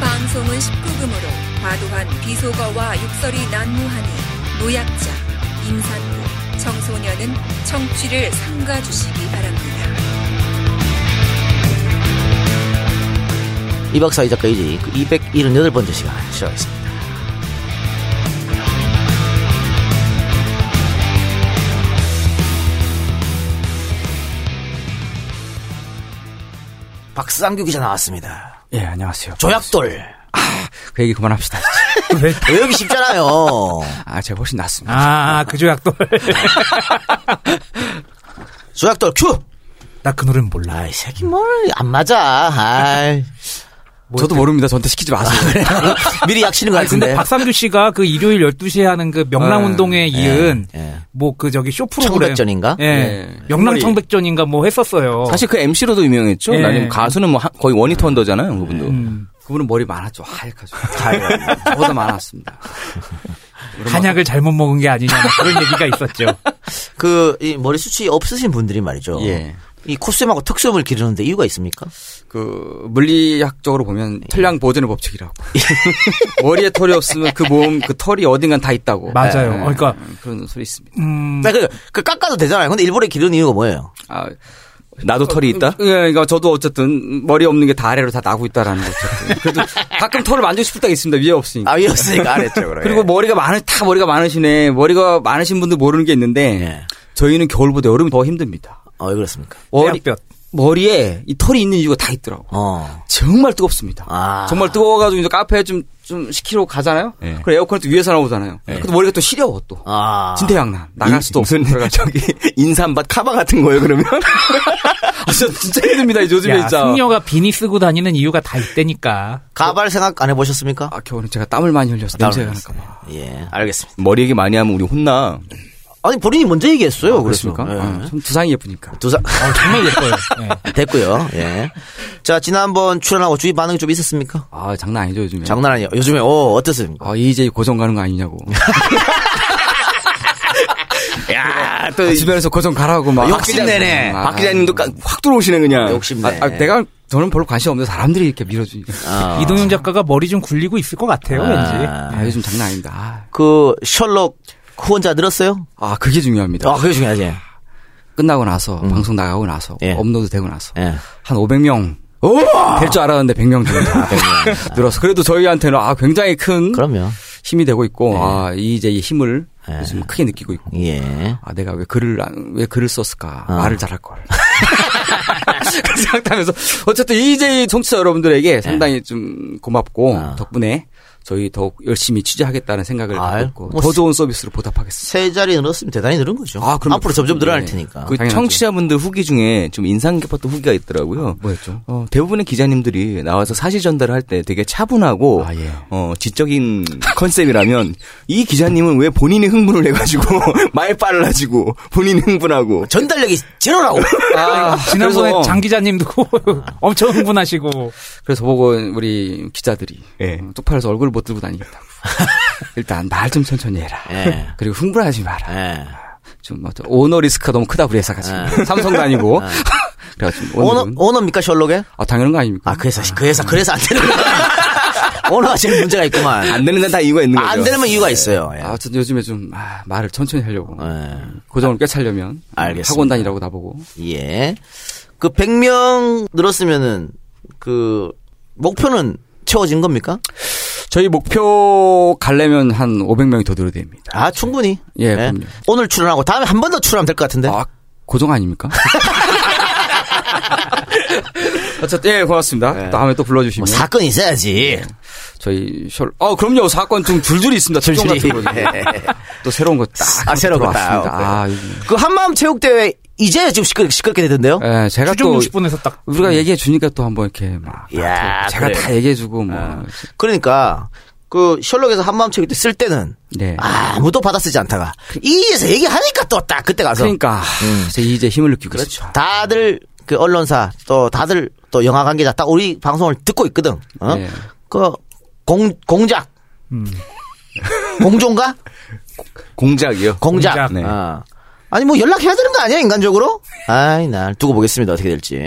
방송은 19금으로 과도한 비속어와 욕설이 난무하니 노약자, 임산부, 청소년은 청취를 삼가주시기 바랍니다. 이 박사 이 작가 이지 그 278번째 시간 시작하겠습니다. 박상규 기자 나왔습니다. 예, 안녕하세요. 조약돌. 그 얘기 그만합시다. 왜? 외우기 쉽잖아요. 아, 제가 훨씬 낫습니다. 아, 그 조약돌. 조약돌 큐! 나 그 노래는 몰라. 아이, 새끼 뭘 안 맞아. 아이. 저도 모릅니다. 저한테 시키지 마세요. 미리 약 치는 거 아니, 근데 같은데. 박상규 씨가 그 일요일 12시에 하는 그 명랑 운동에 이은 예. 뭐그 저기 쇼 프로그램. 청백전인가? 예. 예. 명랑 청백전인가 뭐 했었어요. 사실 그 MC로도 유명했죠. 예. 나는 가수는 뭐 한- 거의 원히트 원더잖아요, 그분도. 음, 그분은 머리 많았죠. 하얗가지고. 저보다 많았습니다. 한약을 잘못 먹은 게 아니냐 뭐 그런 얘기가 있었죠. 그, 이 머리 숱이 없으신 분들이 말이죠. 예. 이 콧수염하고 턱수염을 기르는데 이유가 있습니까? 그 물리학적으로 보면 털량 보존의 법칙이라고. 머리에 털이 없으면 그 몸, 그 털이 어딘간 다 있다고. 맞아요. 예, 그러니까 그런 소리 있습니다. 음, 나 그, 그 깎아도 되잖아요. 근데 일본에 기르는 이유가 뭐예요? 아, 나도 털이 있다? 예, 그러니까 저도 어쨌든 머리 없는 게 다 아래로 다 나고 있다라는 거죠. 그래도 가끔 털을 만지고 싶을 때가 있습니다. 위에 없으니까. 아, 이었으니까 안 했죠, 그래. 그리고 머리가 많으, 다 머리가 많으시네. 머리가 많으신 분들 모르는 게 있는데 예. 저희는 겨울보다 여름이 더 힘듭니다. 어, 왜 그렇습니까? 머리, 뼈. 머리에 이 털이 있는 이유가 다 있더라고. 어. 정말 뜨겁습니다. 아. 정말 뜨거워가지고 이제 카페에 좀, 좀 시키러 가잖아요? 네. 그래, 에어컨이 또 위에서 나오잖아요. 근데 머리가 또 시려워, 또. 아. 진태양난. 나갈 수도 없고. 무슨 저기 인삼밭 카바 같은 거예요, 그러면? 아, 진짜, 진짜 힘듭니다, 요즘에 야, 진짜. 승려가 비니 쓰고 다니는 이유가 다 있다니까. 가발 생각 안 해보셨습니까? 아, 겨울은 제가 땀을 많이 흘려서 냄새가 땀을 날까봐. 예, 알겠습니다. 머리 얘기 많이 하면 우리 혼나. 아니, 본인이 먼저 얘기했어요. 아. 그렇습니까? 예. 아, 좀 두상이 예쁘니까. 두 사, 어, 정말 예뻐요. 예. 됐고요. 예. 자, 지난번 출연하고 주위 반응이 좀 있었습니까? 아, 장난 아니죠, 요즘에. 장난 아니에요. 요즘에, 오, 어떻습니까? 아, EJ 고정 가는 거 아니냐고. 야, 또. 아, 주변에서 고정 가라고 막. 욕심내네. 아, 박 기자님도 까- 확 들어오시네, 그냥. 욕심내. 아, 아, 내가, 저는 별로 관심 없는데 사람들이 이렇게 밀어주니까. 아. 이동현 작가가 머리 좀 굴리고 있을 것 같아요, 왠지. 아, 요즘 장난 아닙니다. 아, 그, 셜록 후원자 늘었어요? 아, 그게 중요합니다. 아, 그게 중요하지. 끝나고 나서, 방송 나가고 나서, 예. 업로드 되고 나서, 예. 한 500명. 될 줄 알았는데 100명 정도. 늘어서. 그래도 저희한테는 아, 굉장히 큰 그럼요. 힘이 되고 있고, 아, 이 이제 이 힘을 네. 요즘 크게 느끼고 있고. 예. 아, 내가 왜 글을, 안- 왜 글을 썼을까. 아. 말을 잘할 걸. 그 생각하면서, 어쨌든 이제 청취자 여러분들에게 상당히 좀 고맙고, 네. 아. 덕분에 저희 더욱 열심히 취재하겠다는 생각을 갖고, 뭐 더 좋은 서비스로 보답하겠습니다. 세 자리 늘었으면 대단히 늘은 거죠. 아, 그럼요. 앞으로 점점 늘어날 네. 테니까. 그 당연하죠. 청취자분들 후기 중에 좀 인상 깊었던 후기가 있더라고요. 뭐였죠? 어, 대부분의 기자님들이 나와서 사실 전달을 할 때 되게 차분하고 아, 예. 어, 지적인 컨셉이라면 이 기자님은 왜 본인이 흥분을 해가지고 말빨을 하시고 본인이 흥분하고 전달력이 제로라고. 아, 지난번에 그래서- 장 기자님도 엄청 흥분하시고. 그래서 보고 우리 기자들이 예. 어, 쪽팔려서 얼굴을 못 들고 다니겠다고. 일단 말 좀 천천히 해라. 예. 그리고 흥분하지 마라. 예. 좀 어떤 오너 리스크가 너무 크다 우리 회사가 지금. 예. 삼성도 아니고. 그래가지고 오너, 오너입니까, 셜록에? 아 당연한 거 아닙니까? 아, 그 회사, 그 회사, 그래서 안 되는 거야. 오너가 제일 문제가 있구만. 안 되는 건 다 이유가 있는 거죠. 안 되면 이유가 있어요. 예. 아, 어쨌든 요즘에 좀 아, 말을 천천히 하려고. 예. 고정을 꿰차려면 알겠습니다. 학원 다니라고 나보고. 예. 그 100명 늘었으면은 그 목표는 채워진 겁니까? 저희 목표 가려면 한 500명이 더 늘어야 됩니다. 아, 충분히. 예, 그럼요. 오늘 출연하고 다음에 한 번 더 출연하면 될 것 같은데. 아, 고정 아닙니까? 어쨌든 예, 고맙습니다. 네. 다음에 또뭐 불러주시면 사건이 있어야지. 저희 셜. 어, 그럼요. 사건 좀 줄줄이 있습니다. 줄줄이. 같은 거. 또 새로운 거 딱. 아, 새로운 거 딱. 아, 이거. 그 한마음 체육 대회 이제 지금 시끄, 시끄럽게 되던데요? 예, 제가 추정 또 60분에서 딱. 우리가 얘기해 주니까 또 한번 이렇게 막 야, 제가 그래. 다 얘기해 주고 뭐 그러니까 그 셜록에서 한마음 체육대회 쓸 때는 네. 아무도 받아 쓰지 않다가 이에서 얘기하니까 또 딱 그때 가서 그러니까 제 이제 힘을 느끼고 그렇죠. 있습니다. 다들 그 언론사 또 다들 또 영화 관계자 딱 우리 방송을 듣고 있거든. 어? 네. 그 공, 공작. 음. 공종가? 공작이요. 공작. 공작. 네. 어. 아니 뭐 연락해야 되는 거 아니야 인간적으로? 아이 날 두고 보겠습니다 어떻게 될지.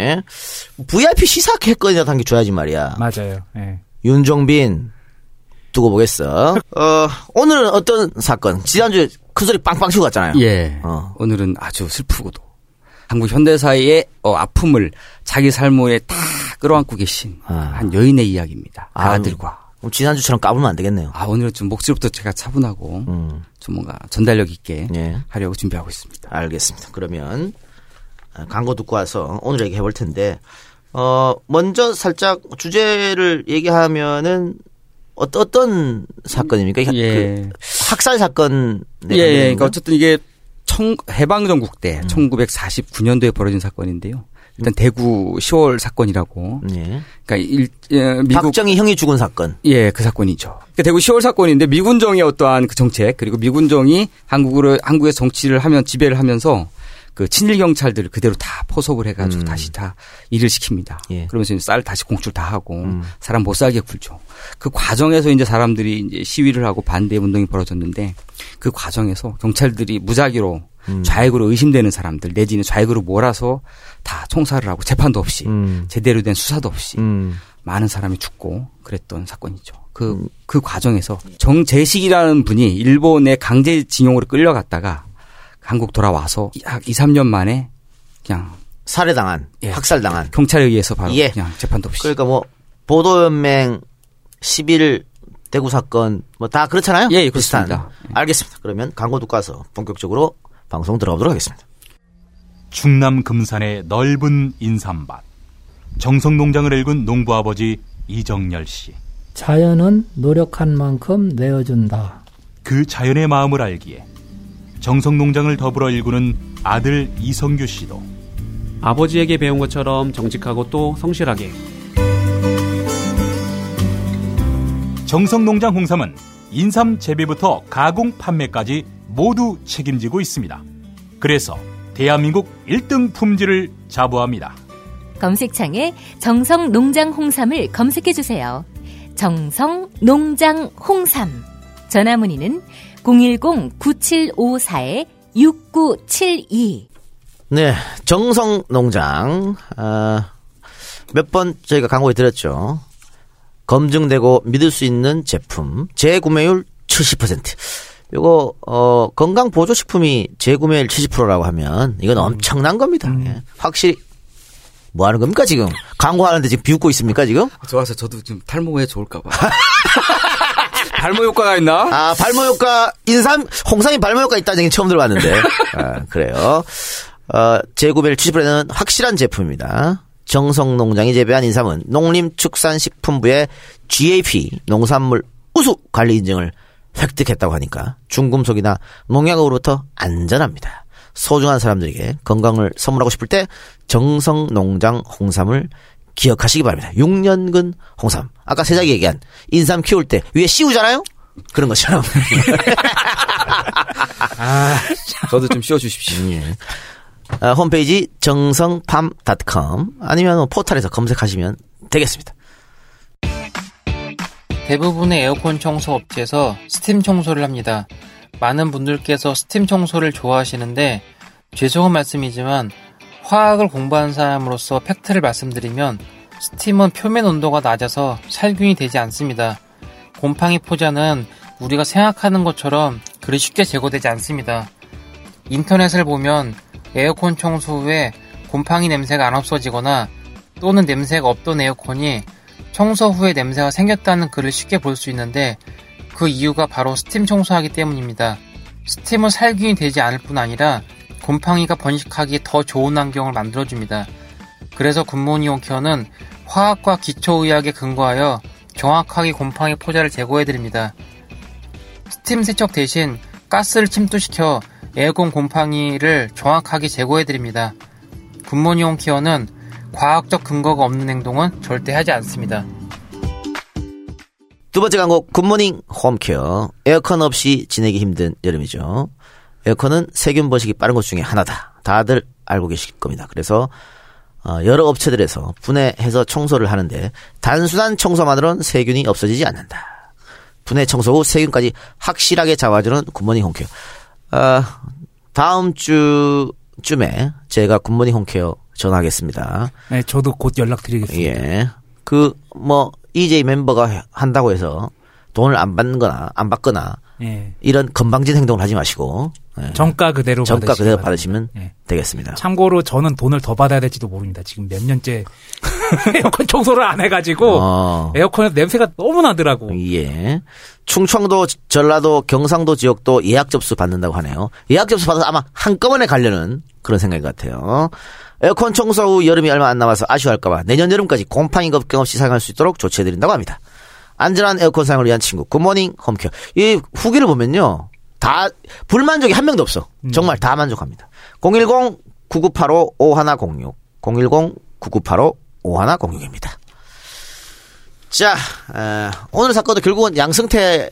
VIP 시사 했거든요 단계 줘야지 말이야. 맞아요. 예. 윤종빈 두고 보겠어. 어, 오늘은 어떤 사건? 지난주에 큰 소리 빵빵 치고 갔잖아요. 예. 어. 오늘은 아주 슬프고도 한국 현대사의 어, 아픔을 자기 삶에 다 끌어안고 계신 아. 한 여인의 이야기입니다. 그 아유. 아들과. 지난주처럼 까불면 안 되겠네요. 아, 오늘은 좀 목소리부터 제가 차분하고 음, 좀 뭔가 전달력 있게 예. 하려고 준비하고 있습니다. 알겠습니다. 그러면 아, 광고 듣고 와서 오늘 얘기해 볼 텐데, 어, 먼저 살짝 주제를 얘기하면은 어떤, 어떤 사건입니까? 그 예. 학살 사건. 예, 예. 그러니까 어쨌든 이게 청, 해방전국 때 음. 1949년도에 벌어진 사건인데요. 일단 대구 10월 사건이라고. 예. 그러니까 일, 예, 미국 박정희 형이 죽은 사건. 예, 그 사건이죠. 그러니까 대구 10월 사건인데 미군정의 어떠한 그 정책 그리고 미군정이 한국으로 한국의 정치를 하면 지배를 하면서 그 친일 경찰들을 그대로 다 포섭을 해가지고 음. 다시 다 일을 시킵니다. 예. 그러면서 쌀 다시 공출 다 하고 음. 사람 못 살게 굴죠. 그 과정에서 이제 사람들이 이제 시위를 하고 반대 운동이 벌어졌는데 그 과정에서 경찰들이 무작위로 음. 좌익으로 의심되는 사람들 내지는 좌익으로 몰아서 다 총살을 하고 재판도 없이 음. 제대로 된 수사도 없이 음. 많은 사람이 죽고 그랬던 사건이죠. 그, 그 과정에서 정재식이라는 분이 일본의 강제징용으로 끌려갔다가 한국 돌아와서 약 2, 3년 만에 그냥 살해당한, 예. 학살당한. 경찰에 의해서 바로 예. 그냥 재판도 없이. 그러니까 뭐 보도연맹 11 대구 사건 뭐 다 그렇잖아요. 예, 예, 비슷한. 그렇습니다. 알겠습니다. 그러면 광고 듣고 와서 본격적으로 방송 들어가도록 하겠습니다. 충남 금산의 넓은 인삼밭. 정성 농장을 일군 농부 아버지 이정열 씨. 자연은 노력한 만큼 내어준다. 그 자연의 마음을 알기에 정성농장을 더불어 일구는 아들 이성규 씨도 아버지에게 배운 것처럼 정직하고 또 성실하게 정성농장 홍삼은 인삼 재배부터 가공 판매까지 모두 책임지고 있습니다. 그래서 대한민국 1등 품질을 자부합니다. 검색창에 정성 농장 홍삼을 검색해 주세요. 정성 농장 홍삼. 전화 문의는 010-9754-6972. 네, 정성 농장 아, 몇 번 저희가 광고에 드렸죠. 검증되고 믿을 수 있는 제품 재구매율 70%. 요거 어 건강 보조 식품이 재구매율 70%라고 하면 이건 엄청난 겁니다. 예. 확실히 뭐 하는 겁니까 지금? 광고하는데 지금 비웃고 있습니까 지금? 좋아서 저도 좀 탈모에 좋을까 봐. 탈모 효과가 있나? 아, 발모 효과, 인삼, 홍삼이 발모 효과 있다는 얘기 처음 들어봤는데. 아, 그래요. 어, 재구매율 70%는 확실한 제품입니다. 정성농장이 재배한 인삼은 농림축산식품부의 GAP 농산물 우수 관리 인증을 획득했다고 하니까 중금속이나 농약으로부터 안전합니다. 소중한 사람들에게 건강을 선물하고 싶을 때 정성농장 홍삼을 기억하시기 바랍니다. 6년근 홍삼. 아까 세작이 얘기한 인삼 키울 때 위에 씌우잖아요? 그런 것처럼. 저도 좀 씌워주십시오. 예. 아, 홈페이지 정성팜.com 아니면 뭐 포털에서 검색하시면 되겠습니다. 대부분의 에어컨 청소 업체에서 스팀 청소를 합니다. 많은 분들께서 스팀 청소를 좋아하시는데 죄송한 말씀이지만 화학을 공부한 사람으로서 팩트를 말씀드리면 스팀은 표면 온도가 낮아서 살균이 되지 않습니다. 곰팡이 포자는 우리가 생각하는 것처럼 그리 쉽게 제거되지 않습니다. 인터넷을 보면 에어컨 청소 후에 곰팡이 냄새가 안 없어지거나 또는 냄새가 없던 에어컨이 청소 후에 냄새가 생겼다는 글을 쉽게 볼 수 있는데 그 이유가 바로 스팀 청소하기 때문입니다. 스팀은 살균이 되지 않을 뿐 아니라 곰팡이가 번식하기 더 좋은 환경을 만들어줍니다. 그래서 굿모닝 홈케어는 화학과 기초의학에 근거하여 정확하게 곰팡이 포자를 제거해드립니다. 스팀 세척 대신 가스를 침투시켜 에어컨 곰팡이를 정확하게 제거해드립니다. 굿모닝 홈케어는 과학적 근거가 없는 행동은 절대 하지 않습니다. 두 번째 광고 굿모닝 홈케어 에어컨 없이 지내기 힘든 여름이죠. 에어컨은 세균 번식이 빠른 것 중에 하나다. 다들 알고 계실 겁니다. 그래서 어, 여러 업체들에서 분해해서 청소를 하는데 단순한 청소만으로는 세균이 없어지지 않는다. 분해 청소 후 세균까지 확실하게 잡아주는 굿모닝 홈케어. 아, 다음 주쯤에 제가 굿모닝 홈케어 전화하겠습니다. 네, 저도 곧 연락드리겠습니다. 예. 그, 뭐, EJ 멤버가 한다고 해서 돈을 안 받거나 안 받거나 예. 이런 건방진 행동을 하지 마시고 예. 정가 그대로 정가 그대로. 받으시면 예. 되겠습니다. 참고로 저는 돈을 더 받아야 될지도 모릅니다. 지금 몇 년째 에어컨 청소를 안 해가지고 어. 에어컨에서 냄새가 너무 나더라고. 예. 충청도, 전라도, 경상도 지역도 예약 접수 받는다고 하네요. 예약 접수 받아서 아마 한꺼번에 가려는 그런 생각인 것 같아요. 에어컨 청소 후 여름이 얼마 안 남아서 아쉬워할까봐 내년 여름까지 곰팡이 걱정 없이 사용할 수 있도록 조치해드린다고 합니다. 안전한 에어컨 사용을 위한 친구 굿모닝 홈케어. 이 후기를 보면요. 다 불만족이 한 명도 없어. 정말 다 만족합니다. 010 9985 5106 010 9985 5106입니다. 자, 에, 오늘 사건도 결국은 양승태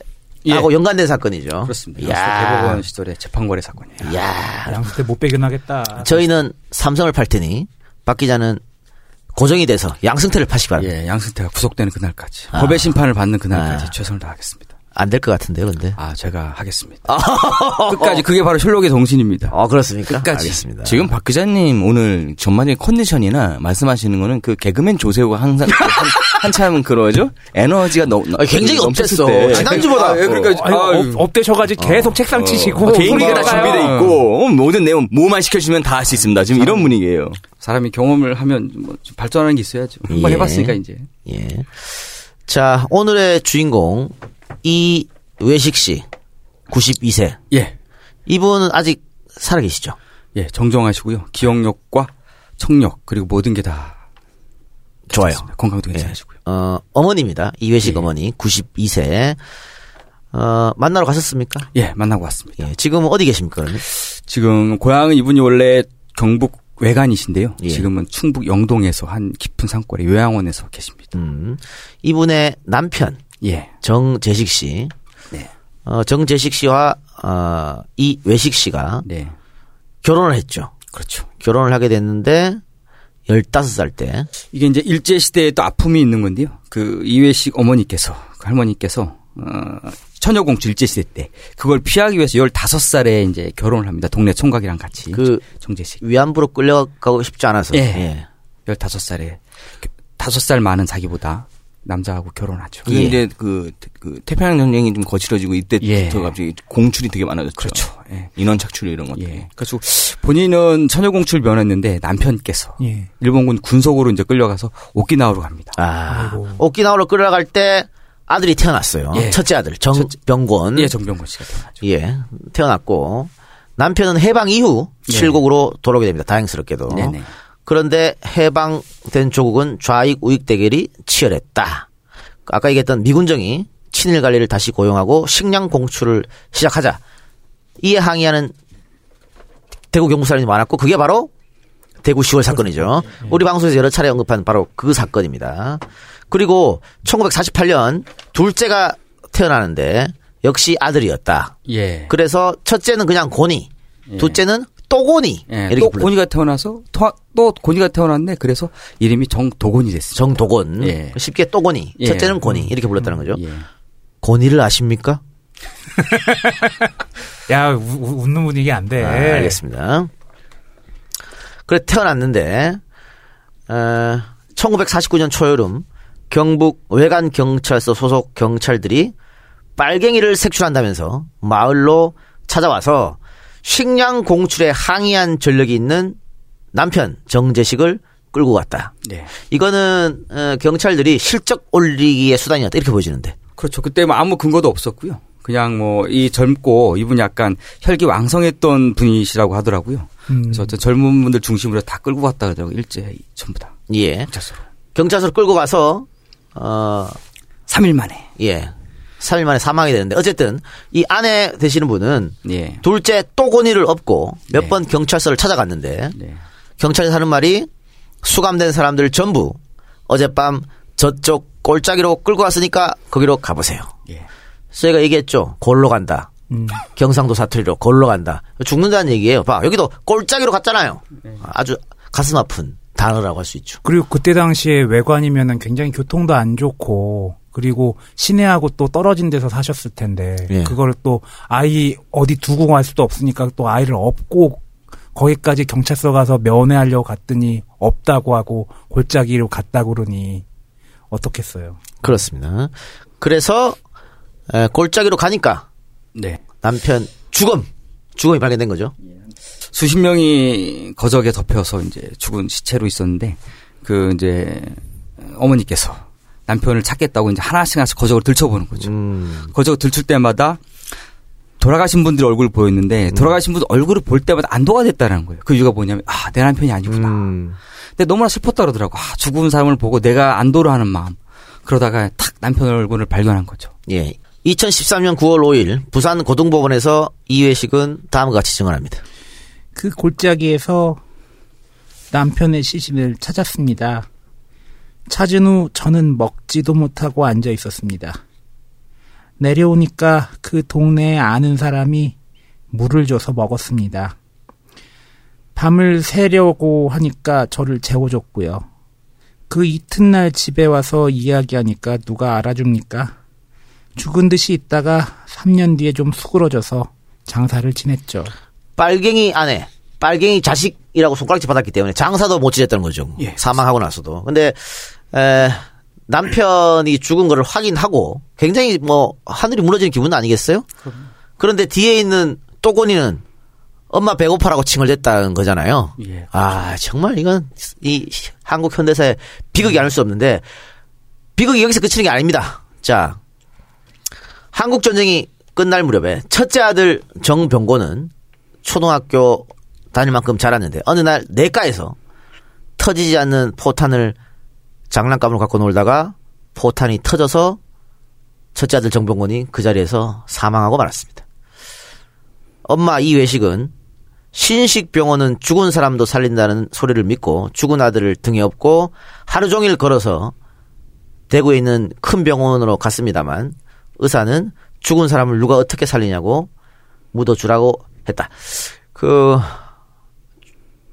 하고 예. 연관된 사건이죠. 그렇습니다. 야. 양수 대법원 시절의 재판거래 사건이에요. 야, 양수 때못 배견하겠다. 저희는 삼성을 팔 테니 박 기자는 고정이 돼서 양승태를 파시기 바랍니다. 예, 양승태가 구속되는 그날까지 아. 법의 심판을 받는 그날까지 아. 최선을 다하겠습니다. 안 될 것 같은데요, 근데. 아, 제가 하겠습니다. 끝까지 그게 바로 셜록의 정신입니다. 어, 그렇습니까? 끝까지. 알겠습니다. 지금 박 기자님 오늘 전반적인 컨디션이나 말씀하시는 거는 그 개그맨 조세호가 항상 한, 한참 그러죠? 에너지가 너무 아, 굉장히 업됐어. 때. 지난주보다. 아, 예, 그러니까 업, 업되셔가지고 계속 책상 치시고 어, 개인기가 다 준비돼. 있고 어, 모든 내용 뭐만 시켜주면 다 할 수 있습니다. 지금 이런 분위기예요. 사람이 경험을 하면 뭐좀 발전하는 게 있어야죠. 한번 예. 해봤으니까 이제. 예. 자, 오늘의 주인공, 이 외식 씨, 92세. 예, 이분은 아직 살아계시죠? 예, 정정하시고요. 기억력과 청력 그리고 모든 게 다 좋아요. 건강도 예. 괜찮으시고요. 어, 어머니입니다. 이외식 예. 어머니, 92세. 어, 만나러 가셨습니까? 예, 만나고 왔습니다. 예. 지금은 어디 계십니까, 그러면? 지금 고향은 이분이 원래 경북 외관이신데요. 예. 지금은 충북 영동에서 한 깊은 산골에 요양원에서 계십니다. 음. 이분의 남편, 예, 정재식 씨. 네. 어, 정재식 씨와, 어, 이 외식 씨가 네, 결혼을 했죠. 그렇죠. 결혼을 하게 됐는데, 15살 때, 이게 이제 일제 시대에 또 아픔이 있는 건데요. 그 이회식 어머니께서 그 할머니께서 어 처녀공주 일제 시대 때 그걸 피하기 위해서 15살에 이제 결혼을 합니다. 동네 총각이랑 같이 그 정재식 위안부로 끌려가고 싶지 않아서. 예. 15살에 5살 많은 자기보다 남자하고 결혼하죠. 그게 예. 이제 그, 그 태평양 전쟁이 좀 거칠어지고 이때부터 예. 갑자기 공출이 되게 많아졌죠. 그렇죠. 예. 인원 착출 이런 것들. 예. 그래서 본인은 처녀 공출 면했는데 남편께서 예. 일본군 군속으로 이제 끌려가서 오키나와로 갑니다. 아, 아이고. 오키나와로 끌어갈 때 아들이 태어났어요. 예. 첫째 아들 정병권. 예, 정병권 씨가 태어나죠. 예, 태어났고 남편은 해방 이후 네. 칠곡으로 돌아오게 됩니다. 다행스럽게도. 네네. 그런데 해방된 조국은 좌익 우익 대결이 치열했다. 아까 얘기했던 미군정이 친일 관리를 다시 고용하고 식량 공출을 시작하자 이에 항의하는 대구 경북 사람이 많았고 그게 바로 대구 10월 사건이죠. 우리 방송에서 여러 차례 언급한 바로 그 사건입니다. 그리고 1948년 둘째가 태어나는데 역시 아들이었다. 예. 그래서 첫째는 그냥 고니, 예. 둘째는 또고니 예, 이렇게 또 불렀 고니가 태어나서 또, 또 고니가 태어났네. 그래서 이름이 정도곤이 됐습니다. 정도곤 예. 쉽게 또고니 예. 첫째는 고니 이렇게 불렀다는 거죠. 예. 고니를 아십니까? 야 우- 우- 웃는 분위기 안 돼. 아, 알겠습니다. 그래 태어났는데 어, 1949년 초여름 경북 외관 경찰서 소속 경찰들이 빨갱이를 색출한다면서 마을로 찾아와서 식량 공출에 항의한 전력이 있는 남편 정재식을 끌고 갔다. 네. 이거는 어, 경찰들이 실적 올리기의 수단이었다 이렇게 보여지는데. 그렇죠. 그때 뭐 아무 근거도 없었고요. 그냥 뭐 이 젊고 이분이 약간 혈기 왕성했던 분이시라고 하더라고요. 음. 그래서 어떤 젊은 분들 중심으로 다 끌고 갔다 그러더라고요. 일제 전부 다. 예. 경찰서로. 경찰서로 끌고 가서 어 3일 만에. 예. 3일 만에 사망이 되는데 어쨌든 이 아내 되시는 분은 예. 둘째 또고니를 업고 몇 네. 번 경찰서를 찾아갔는데 네. 경찰에서 하는 말이 수감된 사람들 전부 어젯밤 저쪽 꼴짜기로 끌고 왔으니까 거기로 가보세요. 예. 저희가 얘기했죠. 골로 간다. 음. 경상도 사투리로 골로 간다. 죽는다는 얘기예요. 봐 여기도 꼴짜기로 갔잖아요. 아주 가슴 아픈 단어라고 할 수 있죠. 그리고 그때 당시에 외관이면은 굉장히 교통도 안 좋고 그리고 시내하고 또 떨어진 데서 사셨을 텐데 예. 그걸 또 아이 어디 두고 갈 수도 없으니까 또 아이를 업고 거기까지 경찰서 가서 면회하려고 갔더니 없다고 하고 골짜기로 갔다 그러니 어떻겠어요. 그렇습니다. 그래서 에, 골짜기로 가니까 네. 남편 죽음 죽음이 발견된 거죠. 수십 명이 거적에 덮여서 이제 죽은 시체로 있었는데 그 이제 어머니께서 남편을 찾겠다고 이제 하나씩 하나씩 거적을 들춰보는 거죠. 음. 거적을 들출 때마다 돌아가신 분들 얼굴을 보였는데 음. 돌아가신 분 얼굴을 볼 때마다 안도가 됐다는 거예요. 그 이유가 뭐냐면 아 내 남편이 아니구나. 음. 근데 너무나 슬펐다 그러더라고. 아, 죽은 사람을 보고 내가 안도를 하는 마음. 그러다가 탁 남편 얼굴을 발견한 거죠. 예. 2013년 9월 5일 부산 고등법원에서 이 회식은 다음과 같이 증언합니다. 그 골짜기에서 남편의 시신을 찾았습니다. 찾은 후 저는 먹지도 못하고 앉아 있었습니다. 내려오니까 그 동네에 아는 사람이 물을 줘서 먹었습니다. 밤을 새려고 하니까 저를 재워줬고요. 그 이튿날 집에 와서 이야기하니까 누가 알아줍니까? 죽은 듯이 있다가 3년 뒤에 좀 수그러져서 장사를 지냈죠. 빨갱이 아내, 빨갱이 자식이라고 손가락질 받았기 때문에 장사도 못 지냈다는 거죠. 예. 사망하고 나서도. 근데 에, 남편이 죽은 거를 확인하고 굉장히 뭐 하늘이 무너지는 기분 아니겠어요? 그런데 뒤에 있는 또곤이는 엄마 배고파라고 칭얼댔다는 거잖아요. 예. 아 정말 이건 이 한국 현대사의 비극이 아닐 수 없는데 비극이 여기서 그치는 게 아닙니다. 자 한국 전쟁이 끝날 무렵에 첫째 아들 정병고는 초등학교 다닐 만큼 자랐는데 어느 날 내과에서 터지지 않는 포탄을 장난감으로 갖고 놀다가 포탄이 터져서 첫째 아들 정병곤이 그 자리에서 사망하고 말았습니다. 엄마 이 외식은 신식병원은 죽은 사람도 살린다는 소리를 믿고 죽은 아들을 등에 업고 하루 종일 걸어서 대구에 있는 큰 병원으로 갔습니다만 의사는 죽은 사람을 누가 어떻게 살리냐고 묻어주라고 했다. 그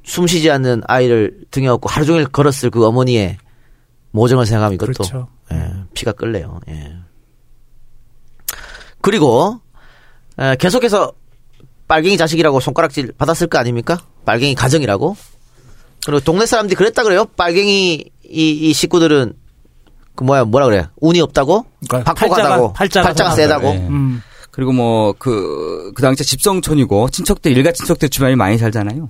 숨쉬지 않는 아이를 등에 업고 하루 종일 걸었을 그 어머니의 모정을 생각하면 이것도 그렇죠. 예, 피가 끓네요. 예. 그리고 에, 계속해서 빨갱이 자식이라고 손가락질 받았을 거 아닙니까? 빨갱이 가정이라고. 그리고 동네 사람들이 그랬다 그래요. 빨갱이 이, 이 식구들은 그 뭐야 뭐라 그래 운이 없다고 그러니까 박복하다고 팔자가- 팔자가 세다고 예. 음. 그리고 뭐, 그, 그 당시에 집성촌이고, 친척들, 일가 친척들 주변이 많이 살잖아요.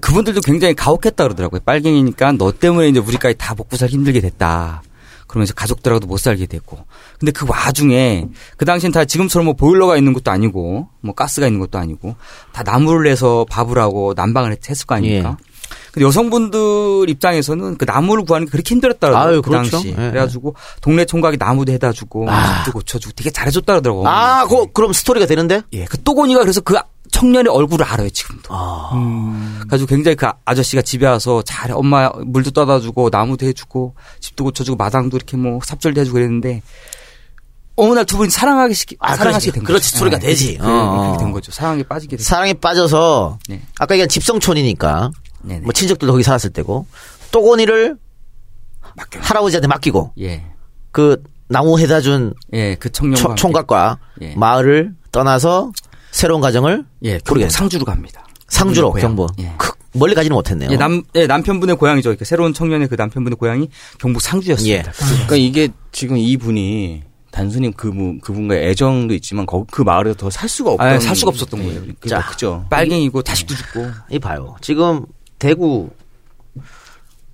그분들도 굉장히 가혹했다 그러더라고요. 빨갱이니까 너 때문에 이제 우리까지 다 먹고 살기 힘들게 됐다. 그러면서 가족들하고도 못 살게 됐고. 근데 그 와중에, 그 당시엔 다 지금처럼 뭐 보일러가 있는 것도 아니고, 뭐 가스가 있는 것도 아니고, 다 나무를 내서 밥을 하고 난방을 했- 했을 거 아닙니까? 예. 근데 여성분들 입장에서는 그 나무를 구하는 게 그렇게 힘들었다 아유, 그러더라고요. 그 그렇죠. 당시. 예. 그래가지고 동네 총각이 나무도 해다 주고, 아. 집도 고쳐주고 되게 잘해줬다 그러더라고요. 아, 그, 그럼 스토리가 되는데? 예, 그 또곤이가 그래서 그 청년의 얼굴을 알아요, 지금도. 음. 그래가지고 굉장히 그 아저씨가 집에 와서 잘 엄마 물도 떠다 주고 나무도 해주고 집도 고쳐주고 마당도 이렇게 뭐 삽질도 해주고 그랬는데 어느 날 두 분이 사랑하게 시키, 아, 사랑하시게. 된 거죠. 그렇지, 스토리가 되지. 그, 어. 그렇게 된 거죠. 사랑에 빠지게 됐 사랑에 빠져서 네. 아까 얘기한 집성촌이니까 네네. 뭐 친척들도 거기 살았을 때고 또고니를 할아버지한테 맡기고 예. 그 나무 해다 준 예, 그 초- 함께. 총각과 예. 마을을 떠나서 새로운 가정을 예. 경북 상주로 갑니다. 상주로. 경부 예. 크, 멀리 가지는 못했네요. 예, 남, 예, 남편분의 고향이죠. 이렇게 새로운 청년의 그 남편분의 고향이 경북 상주였습니다. 예. 그러니까 이게 지금 이분이 단순히 그분 그분과의 애정도 있지만 거, 그 마을에서 더 살 수가 없던 아, 살 수가 없었던 예, 거예요. 그게 자, 더 크죠. 빨갱이고 자식도 죽고. 이 봐요. 지금 대구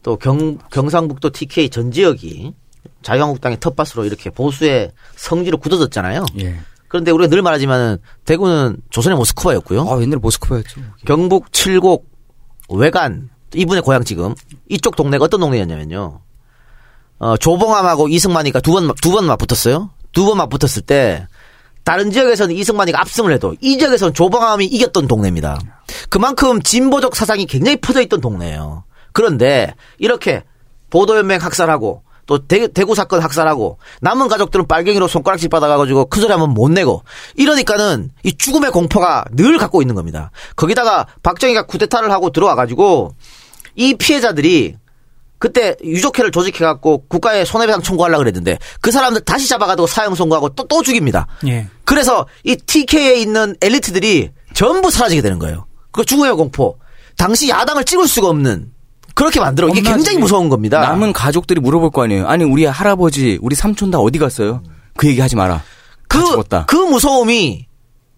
또 경, 경상북도 TK 전 지역이 자유한국당의 텃밭으로 이렇게 보수의 성지로 굳어졌잖아요. 예. 그런데 우리가 늘 말하지만은 대구는 조선의 모스크바였고요. 아, 옛날에 모스크바였죠. 경북 칠곡 외관 이분의 고향 지금 이쪽 동네가 어떤 동네였냐면요. 어, 조봉암하고 이승만이가 두 번 두 번 맞붙었어요. 두 번 맞붙었을 때 다른 지역에서는 이승만이가 압승을 해도 이 지역에서는 조봉암이 이겼던 동네입니다. 그만큼 진보적 사상이 굉장히 퍼져 있던 동네예요. 그런데 이렇게 보도연맹 학살하고 또 대, 구 사건 학살하고 남은 가족들은 빨갱이로 손가락질 받아가지고 큰 소리 하면 못 내고 이러니까는 이 죽음의 공포가 늘 갖고 있는 겁니다. 거기다가 박정희가 쿠데타를 하고 들어와가지고 이 피해자들이 그때 유족회를 조직해갖고 국가에 손해배상 청구하려고 그랬는데 그 사람들 다시 잡아가지고 사형 선고하고 또, 또 죽입니다. 예. 그래서 이 TK에 있는 엘리트들이 전부 사라지게 되는 거예요. 그 죽음의 공포. 당시 야당을 찍을 수가 없는 그렇게 만들어. 이게 굉장히 무서운 겁니다. 남은 가족들이 물어볼 거 아니에요. 아니 우리 할아버지, 우리 삼촌 다 어디 갔어요? 그 얘기 하지 마라. 다 그, 죽었다. 그 무서움이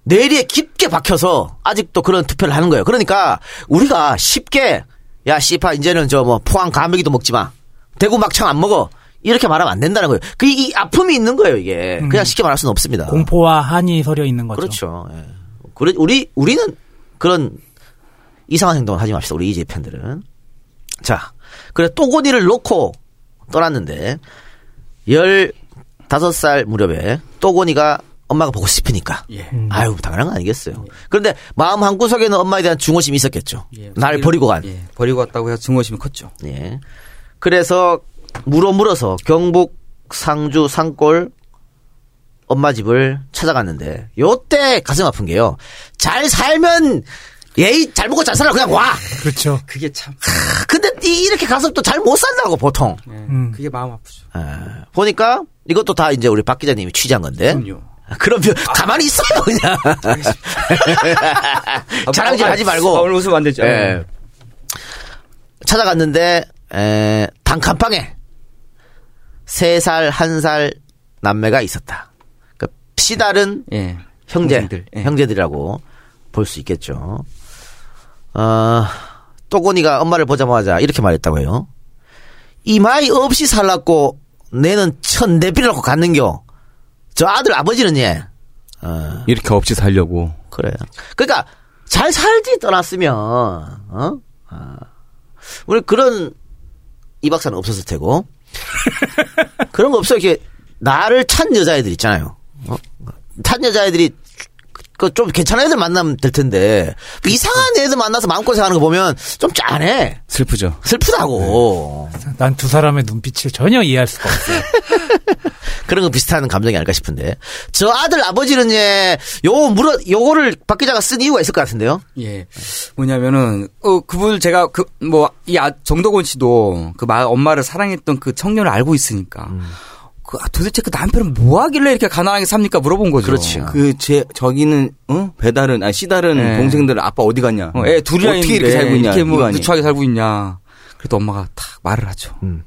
뇌리에 깊게 박혀서 아직도 그런 투표를 하는 거예요. 그러니까 우리가 쉽게 야 씨파 이제는 저 뭐 포항 가메기도 먹지 마. 대구 막창 안 먹어. 이렇게 말하면 안 된다는 거예요. 그 이 아픔이 있는 거예요, 이게. 그냥 쉽게 말할 수는 없습니다. 공포와 한이 서려 있는 거죠. 그렇죠. 예. 우리, 우리는 그런 이상한 행동을 하지 맙시다. 우리 이재 팬들은. 자, 그래, 또고니를 놓고 떠났는데, 15살 무렵에 또고니가 엄마가 보고 싶으니까. 아유, 당연한 거 아니겠어요. 그런데 마음 한구석에는 엄마에 대한 중호심이 있었겠죠. 날 버리고 간. 예, 버리고 갔다고 해서 증오심이 컸죠. 예. 그래서 물어 물어서 경북 상주 산골 엄마 집을 찾아갔는데 요때 가슴 아픈 게요. 잘 살면 예의 잘 먹고 잘 살아 그냥 와. 그렇죠. 그게 참. 아, 근데 이- 이렇게 가서 또 잘 못 산다고 보통. 예, 음. 그게 마음 아프죠. 아, 보니까 이것도 다 이제 우리 박 기자님이 취재한 건데. 그럼요. 그러면 가만히 있어요 그냥. 자랑질 하지 말고. 아, 오늘 웃으면 안 되죠. 예. 찾아갔는데 에, 단칸방에 세 살 한 살 남매가 있었다. 그 피다른 예. 형제 동생들, 예. 형제들이라고 볼 수 있겠죠. 어, 또고니가 엄마를 보자마자 이렇게 말했다고 해요. 이 마이 없이 살랐고 내는 천내비를 놓고 갔는겨. 저 아들 아버지는 예. 어, 이렇게 없이 살려고. 그래요. 그러니까 잘 살지 떠났으면 어? 아, 우리 그런 이 박사는 없었을 테고 그런 거 없어요. 이렇게 나를 찬 여자애들 있잖아요. 어? 찬 여자애들이 그 좀 괜찮은 애들 만나면 될 텐데 그 이상한 애들 만나서 마음고생 하는 거 보면 좀 짠해. 슬프죠. 슬프다고. 난 두 사람의 눈빛을 전혀 이해할 수가 없어요. 그런 거 비슷한 감정이 아닐까 싶은데 저 아들 아버지는 예, 요 물어 요거를 박 기자가 쓴 이유가 있을 것 같은데요. 예. 뭐냐면은, 어, 그분을 제가 그, 뭐, 이 아, 정덕원 씨도 그 마, 엄마를 사랑했던 그 청년을 알고 있으니까. 음. 그, 아, 도대체 그 남편은 뭐 하길래 이렇게 가난하게 삽니까? 물어본 거죠. 그렇죠. 그제 저기는 어 배달은 아니 씨다른 네. 동생들 아빠 어디 갔냐? 어, 애 둘이나 어떻게 이렇게 살고 있냐? 이렇게 뭐? 누추하게 살고 있냐. 그래도 엄마가 탁 말을 하죠. 음.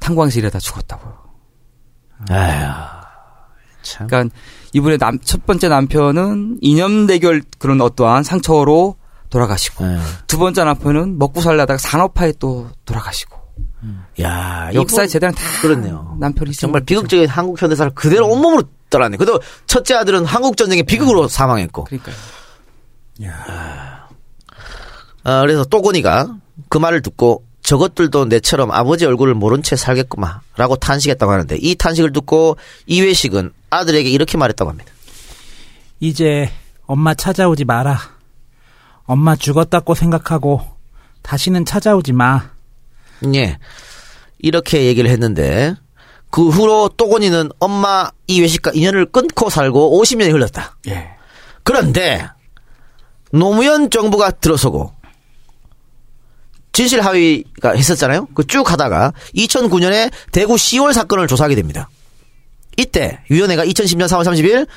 탄광실에다 죽었다고요. 아휴. 참. 그러니까 이분의 남, 첫 번째 남편은 이념 대결 그런 어떠한 상처로 돌아가시고 예. 두 번째 남편은 먹고 살려다가 산업화에 또 돌아가시고 야, 역사에 이거 제대로 다 그렇네요. 남편이 정말 비극적인 한국 현대사를 그대로 온몸으로 떠났네. 그래도 첫째 아들은 한국 전쟁의 비극으로 사망했고. 그러니까요. 어, 그래서 또고니가 그 말을 듣고 저것들도 내처럼 아버지 얼굴을 모른 채 살겠구마라고 탄식했다고 하는데 이 탄식을 듣고 이회식은 아들에게 이렇게 말했다고 합니다. 이제 엄마 찾아오지 마라. 엄마 죽었다고 생각하고 다시는 찾아오지 마. 예. 이렇게 얘기를 했는데 그 후로 또고니는 엄마 이회식과 인연을 끊고 살고 50년이 흘렀다. 예. 그런데 노무현 정부가 들어서고 진실 하위가 했었잖아요. 그 쭉 하다가 2009년에 대구 10월 사건을 조사하게 됩니다. 이때 위원회가 2010년 4월 30일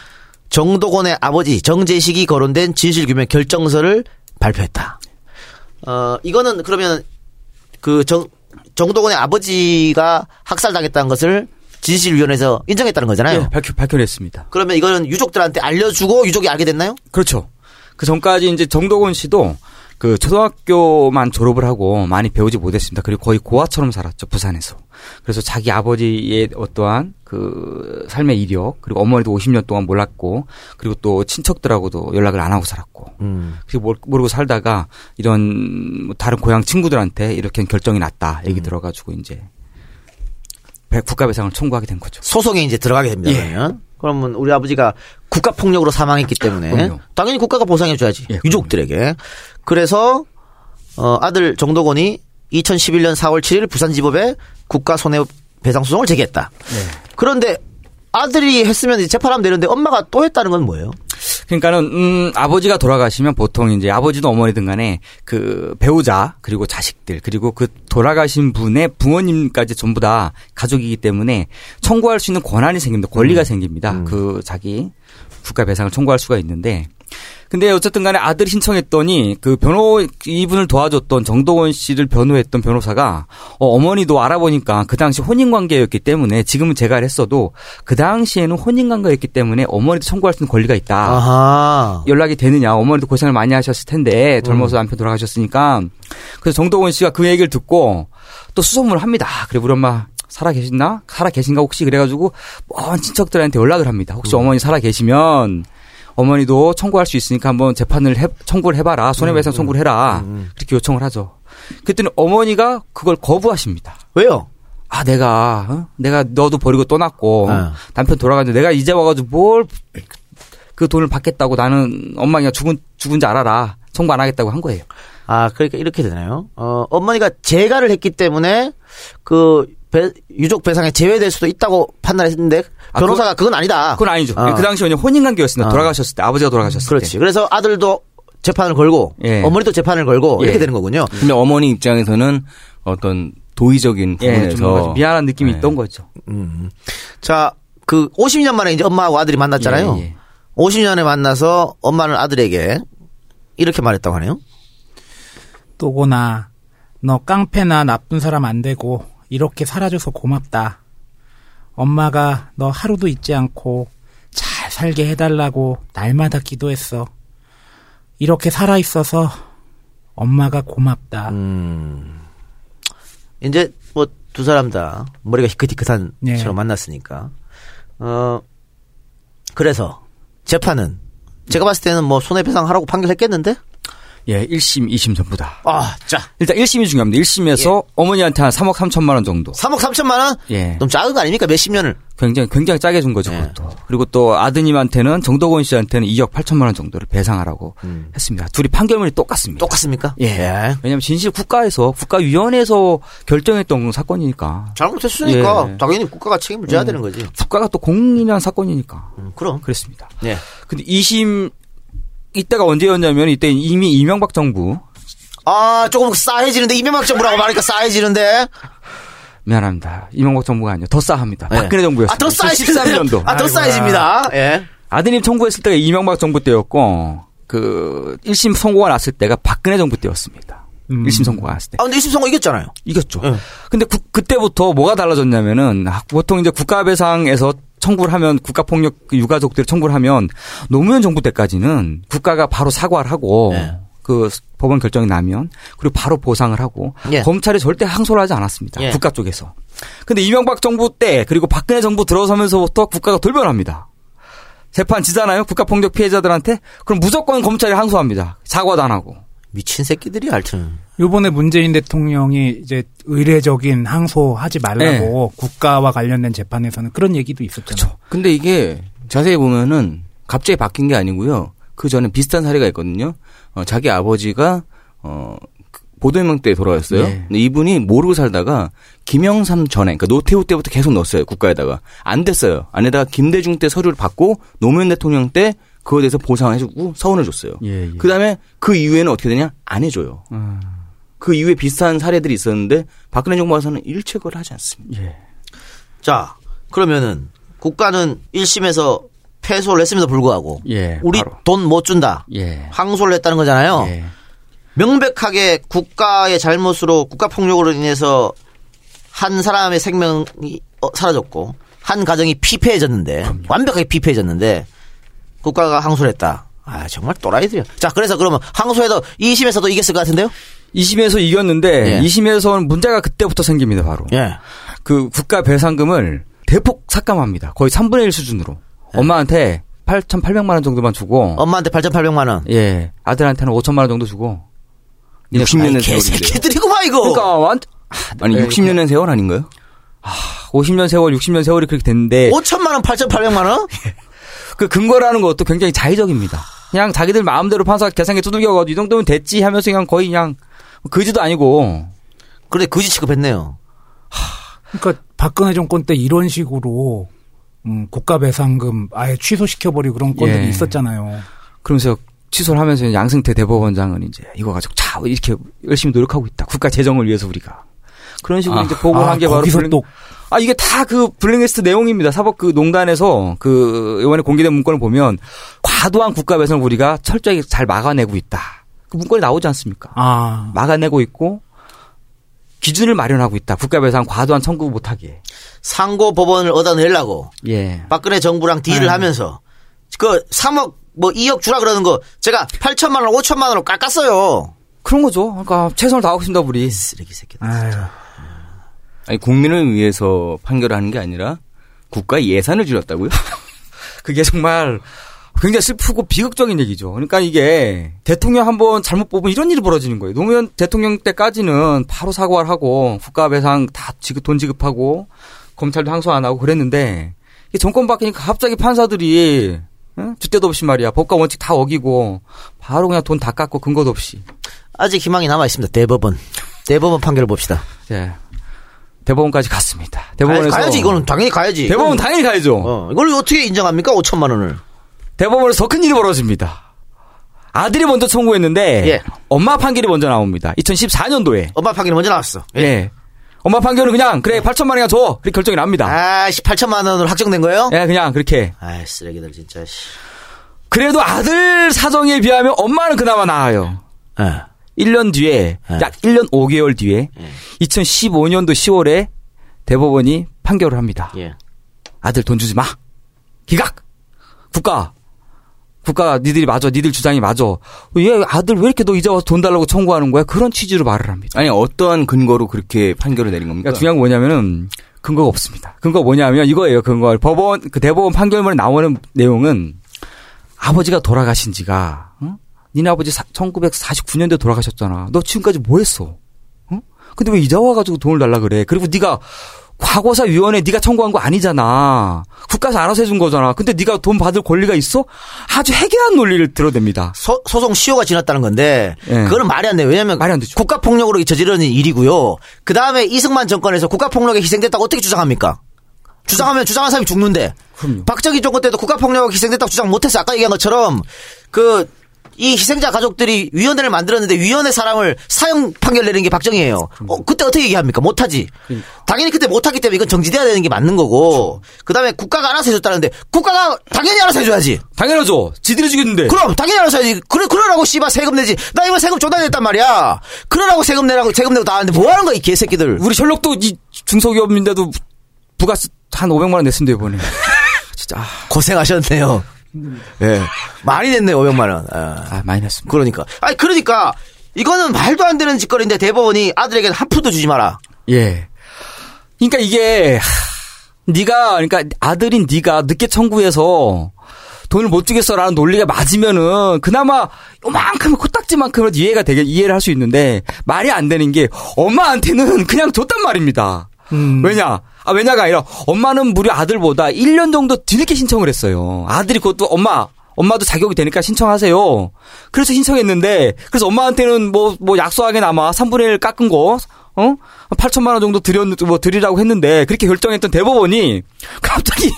정도건의 아버지 정재식이 거론된 진실규명 결정서를 발표했다. 어 이거는 그러면 그 정 정도건의 아버지가 학살당했다는 것을 진실위원회에서 인정했다는 거잖아요. 예, 밝혀, 밝혀냈습니다. 그러면 이거는 유족들한테 알려주고 유족이 알게 됐나요? 그렇죠. 그 전까지 이제 정덕원 씨도 그 초등학교만 졸업을 하고 많이 배우지 못했습니다. 그리고 거의 고아처럼 살았죠. 부산에서. 그래서 자기 아버지의 어떠한 그 삶의 이력 그리고 어머니도 50년 동안 몰랐고 그리고 또 친척들하고도 연락을 안 하고 살았고 그리고 모르- 모르고 살다가 이런 뭐 다른 고향 친구들한테 이렇게 결정이 났다 얘기 들어가지고 이제 배- 국가배상을 청구하게 된 거죠. 소송에 이제 들어가게 됩니다. 예. 그러면 그러면 우리 아버지가 국가 폭력으로 사망했기 때문에 그럼요. 당연히 국가가 보상해 줘야지 예, 유족들에게. 그래서 어, 아들 정도건이 2011년 4월 7일 부산지법에 국가 손해배상 소송을 제기했다. 네. 그런데 아들이 했으면 재판하면 되는데 엄마가 또 했다는 건 뭐예요? 그러니까는 음 아버지가 돌아가시면 보통 이제 아버지든 어머니든 간에 그 배우자 그리고 자식들 그리고 그 돌아가신 분의 부모님까지 전부 다 가족이기 때문에 청구할 수 있는 권한이 생깁니다. 권리가 생깁니다. 그 자기 국가 배상을 청구할 수가 있는데 근데 어쨌든 간에 아들이 신청했더니 그 변호 이분을 도와줬던 정동원 씨를 변호했던 변호사가 어, 어머니도 알아보니까 그 당시 혼인 관계였기 때문에 지금은 제가 했어도 그 당시에는 혼인 관계였기 때문에 어머니도 청구할 수 있는 권리가 있다. 아하. 연락이 되느냐. 어머니도 고생을 많이 하셨을 텐데 젊어서 남편 돌아가셨으니까 그래서 정동원 씨가 그 얘기를 듣고 또 수소문을 합니다. 그래 우리 엄마 살아 계신나? 살아 계신가 혹시 그래가지고 먼 친척들한테 연락을 합니다. 혹시 어머니 살아 계시면 어머니도 청구할 수 있으니까 한번 재판을 해, 청구를 해봐라. 손해배상 청구를 해라. 그렇게 요청을 하죠. 그랬더니 어머니가 그걸 거부하십니다. 왜요? 아, 내가, 어? 내가 너도 버리고 떠났고, 아. 남편 돌아갔는데 내가 이제 와가지고 뭘 그 돈을 받겠다고 나는 엄마 그냥 죽은, 죽은 줄 알아라. 청구 안 하겠다고 한 거예요. 아, 그러니까 이렇게 되나요? 어, 어머니가 재가를 했기 때문에 그 배- 유족 배상에 제외될 수도 있다고 판단했는데 아, 변호사가 그건 아니다. 그건 아니죠. 어. 그 당시 혼인 관계였습니다. 어. 돌아가셨을 때, 아버지가 돌아가셨을 그렇지. 때. 그래서 아들도 재판을 걸고 예. 어머니도 재판을 걸고 이렇게 예. 되는 거군요. 근데 어머니 입장에서는 어떤 도의적인 예, 좀 부분에서 좀 미안한 느낌이 네. 있던 거죠. 자, 그 50년 만에 이제 엄마하고 아들이 만났잖아요. 예, 예. 50년에 만나서 엄마는 아들에게 이렇게 말했다고 하네요. 또고나 너 깡패나 나쁜 사람 안 되고 이렇게 살아줘서 고맙다. 엄마가 너 하루도 잊지 않고 잘 살게 해달라고 날마다 기도했어. 이렇게 살아 있어서 엄마가 고맙다. 음. 이제 뭐 두 사람 다 머리가 희끗희끗한 예. 처럼 만났으니까. 어, 그래서 재판은 제가 봤을 때는 뭐 손해배상 하라고 판결했겠는데? 예, 1심, 2심 전부 다. 아, 자. 일단 1심이 중요합니다. 1심에서 어머니한테 한 3억 3천만 원 정도. 3억 3천만 원? 예. 너무 작은 거 아닙니까? 몇십 년을. 굉장히 굉장히 짜게 준 거죠, 예. 그것도. 그리고 또 아드님한테는 정덕원 씨한테는 2억 8천만 원 정도를 배상하라고 했습니다. 둘이 판결문이 똑같습니다. 똑같습니까? 예. 왜냐하면 진실 국가에서 국가위원회에서 결정했던 사건이니까 잘못했으니까 예. 당연히 국가가 책임을 져야 음. 되는 거지. 국가가 또 공인한 사건이니까 음, 그럼. 그랬습니다. 예. 근데 2심 이때가 언제였냐면 이때 이미 이명박 정부 아, 조금 싸해지는데 이명박 정부라고 말하니까 싸해지는데. 미안합니다. 이명박 정부가 아니요. 더 싸합니다. 예. 박근혜 정부였습니다. 아, 더 싸해지는데. 13년도. 아, 더 싸해집니다. 예. 아드님 청구했을 때가 이명박 정부 때였고 그 1심 선고가 났을 때가 박근혜 정부 때였습니다. 음. 1심 선고가 났을 때. 아, 근데 1심 선거 이겼잖아요. 이겼죠. 예. 근데 구- 그때부터 뭐가 달라졌냐면은 아, 보통 이제 국가배상에서 청구를 하면 국가폭력 그 유가족들 청구를 하면 노무현 정부 때까지는 국가가 바로 사과를 하고 예. 그 법원 결정이 나면 그리고 바로 보상을 하고 예. 검찰이 절대 항소를 하지 않았습니다. 예. 국가 쪽에서. 근데 이명박 정부 때 그리고 박근혜 정부 들어서면서부터 국가가 돌변합니다. 재판 지잖아요. 국가폭력 피해자들한테 그럼 무조건 검찰이 항소합니다. 사과도 안 하고. 미친 새끼들이 하여튼. 요번에 문재인 대통령이 이제 의례적인 항소하지 말라고 국가와 관련된 재판에서는 그런 얘기도 있었잖아요. 근데 이게 자세히 보면은 갑자기 바뀐 게 아니고요. 그 전에 비슷한 사례가 있거든요. 어, 자기 아버지가 어그 보도해명 때 돌아왔어요. 네. 근데 이분이 모르고 살다가 김영삼 전에, 그러니까 노태우 때부터 계속 넣었어요. 국가에다가 안 됐어요. 안에다가 김대중 때 서류를 받고 노무현 대통령 때 그거에 대해서 보상해주고 서운해줬어요. 예, 예. 그 다음에 그 이후에는 어떻게 되냐? 안 해줘요. 음, 그 이후에 비슷한 사례들이 있었는데 박근혜 정부 와서는 일체 그걸 하지 않습니다. 예. 자, 그러면은 국가는 1심에서 패소를 했음에도 불구하고 예. 우리. 돈 못 준다. 예. 항소를 했다는 거잖아요. 예. 명백하게 국가의 잘못으로 국가 폭력으로 인해서 한 사람의 생명이 어, 사라졌고 한 가정이 피폐해졌는데 완벽하게 피폐해졌는데 국가가 항소를 했다. 아 정말 또라이들이야. 자 그래서 그러면 항소해도 2심에서도 이겼을 것 같은데요? 2심에서 이겼는데 예. 2심에서는 문제가 그때부터 생깁니다. 바로. 예. 그 국가 배상금을 대폭 삭감합니다. 거의 3분의 1 수준으로. 엄마한테 8,800만 원 정도만 주고 엄마한테 8,800만 원. 예. 아들한테는 5천만 원 정도 주고. 60년 된 세월인데요. 개새끼들이구만 이거. 그러니까 완 아니 예. 60년 된 세월 아닌가요? 50년 세월, 60년 세월이 그렇게 됐는데 5천만 원, 8,800만 원? 그 근거라는 것도 굉장히 자의적입니다. 그냥 자기들 마음대로 판사 계산기 두들겨가지고 이 정도면 됐지 하면서 그냥 거의 그냥 거지도 아니고 그래 거지 취급했네요. 그러니까 박근혜 정권 때 이런 식으로 음, 국가 배상금 아예 취소시켜버리고 그런 건들이 예. 있었잖아요. 그러면서 취소를 하면서 양승태 대법원장은 이제 이거 가지고 자 이렇게 열심히 노력하고 있다. 국가 재정을 위해서 우리가. 그런 식으로 아. 이제 보고를 아, 한게 바로 거기서 블랙- 또아 이게 다 그 블랙리스트 내용입니다. 사법 그 농단에서 그 이번에 공개된 문건을 보면 과도한 국가 배선을 우리가 철저하게 잘 막아내고 있다. 그 문건이 나오지 않습니까? 아 막아내고 있고 기준을 마련하고 있다. 국가 배상 과도한 청구 못하게. 상고 법원을 얻어내려고 예. 박근혜 정부랑 딜을 네. 하면서 그 3억 뭐 2억 주라 그러는 거 제가 8천만 원, 5천만 원으로 깎았어요. 그런 거죠. 그러니까 최선을 다하고 있습니다, 우리. 쓰레기 새끼들. 아유 아니 국민을 위해서 판결하는 게 아니라 국가 예산을 줄였다고요? 그게 정말 굉장히 슬프고 비극적인 얘기죠. 그러니까 이게 대통령 한 번 잘못 뽑으면 이런 일이 벌어지는 거예요. 노무현 대통령 때까지는 바로 사과를 하고 국가 배상 다 지급 돈 지급하고 검찰도 항소 안 하고 그랬는데 정권 바뀌니까 갑자기 판사들이 응? 주때도 없이 말이야 법과 원칙 다 어기고 바로 그냥 돈 다 깎고 근거도 없이 아직 희망이 남아 있습니다. 대법원. 대법원 판결을 봅시다. 예. 대법원까지 갔습니다. 대법원에서 가야지 이거는 당연히 가야지. 대법원 당연히 가야죠. 어, 이걸 어떻게 인정합니까? 5천만 원을. 대법원에서 더 큰 일이 벌어집니다. 아들이 먼저 청구했는데 예. 엄마 판결이 먼저 나옵니다. 2014년도에. 엄마 판결이 먼저 나왔어. 예. 엄마 판결은 그냥 그래 8천만 원이나 줘. 그렇게 결정이 납니다. 아씨 8천만 원으로 확정된 거예요? 예, 그냥 그렇게. 아이 쓰레기들 진짜. 씨. 그래도 아들 사정에 비하면 엄마는 그나마 나아요. 예. 1년 뒤에 예. 약 1년 5개월 뒤에 2015년도 10월에 대법원이 판결을 합니다. 예. 아들 돈 주지 마. 기각. 국가. 국가 니들이 맞아. 니들 주장이 맞아. 얘 아들 왜 이렇게 너 이제 와서 돈 달라고 청구하는 거야? 그런 취지로 말을 합니다. 아니 어떠한 근거로 그렇게 판결을 내린 겁니까? 그러니까 중요한 건 뭐냐면은 근거가 없습니다. 근거가 뭐냐면 이거예요. 근거. 법원 그 대법원 판결문에 나오는 내용은 아버지가 돌아가신 지가 응? 니네 아버지 1949년도에 돌아가셨잖아. 너 지금까지 뭐 했어? 응? 근데 왜 이제 와가지고 돈을 달라 그래? 그리고 네가 과거사 위원회 네가 청구한 거 아니잖아. 국가에서 알아서 해준 거잖아. 근데 네가 돈 받을 권리가 있어? 아주 해괴한 논리를 들어댑니다. 소, 소송 시효가 지났다는 건데 예. 그거는 말이 안 돼요. 왜냐하면 말이 안 되죠. 국가 폭력으로 저지르는 일이고요. 그 다음에 이승만 정권에서 국가 폭력에 희생됐다고 어떻게 주장합니까? 주장하면 주장한 사람이 죽는데 그럼요. 박정희 정권 때도 국가 폭력에 희생됐다고 주장 못했어. 아까 얘기한 것처럼 그 이 희생자 가족들이 위원회를 만들었는데 위원회 사람을 사형 판결 내는 게 박정희예요. 어, 그때 어떻게 얘기합니까? 못하지. 당연히 그때 못하기 때문에 이건 정지돼야 되는 게 맞는 거고. 그 다음에 국가가 알아서 해줬다는데 국가가 당연히 알아서 해줘야지. 당연하죠. 지들이 죽였는데. 그럼 당연히 알아서 해야지. 그래 그러라고 씨발 세금 내지. 나 이번 세금 존나 냈단 말이야. 그러라고 세금 내라고 세금 내고 다 하는데 뭐 하는 거야 이 개새끼들. 우리 셜록도 이 중소기업인데도 부가세 한 500만 원 냈습니다 이번에. 진짜 아, 고생하셨네요. 예. 많이 냈네 500만 원. 아, 아, 많이 냈습니다. 그러니까. 아니 그러니까 이거는 말도 안 되는 짓거리인데 대법원이 아들에게는 한 푼도 주지 마라. 예. 그러니까 이게 하, 네가 그러니까 아들인 네가 늦게 청구해서 돈을 못 주겠어라는 논리가 맞으면은 그나마 요만큼 코딱지만큼은 이해가 되게 이해를 할 수 있는데 말이 안 되는 게 엄마한테는 그냥 줬단 말입니다. 음. 왜냐? 아, 왜냐가 아니라 엄마는 무려 아들보다 1년 정도 뒤늦게 신청을 했어요. 아들이 그것도 엄마, 엄마도 자격이 되니까 신청하세요. 그래서 신청했는데, 그래서 엄마한테는 뭐, 뭐 약소하게나마 3분의 1 깎은 거, 어? 8천만 원 정도 드렸, 뭐 드리라고 했는데, 그렇게 결정했던 대법원이 갑자기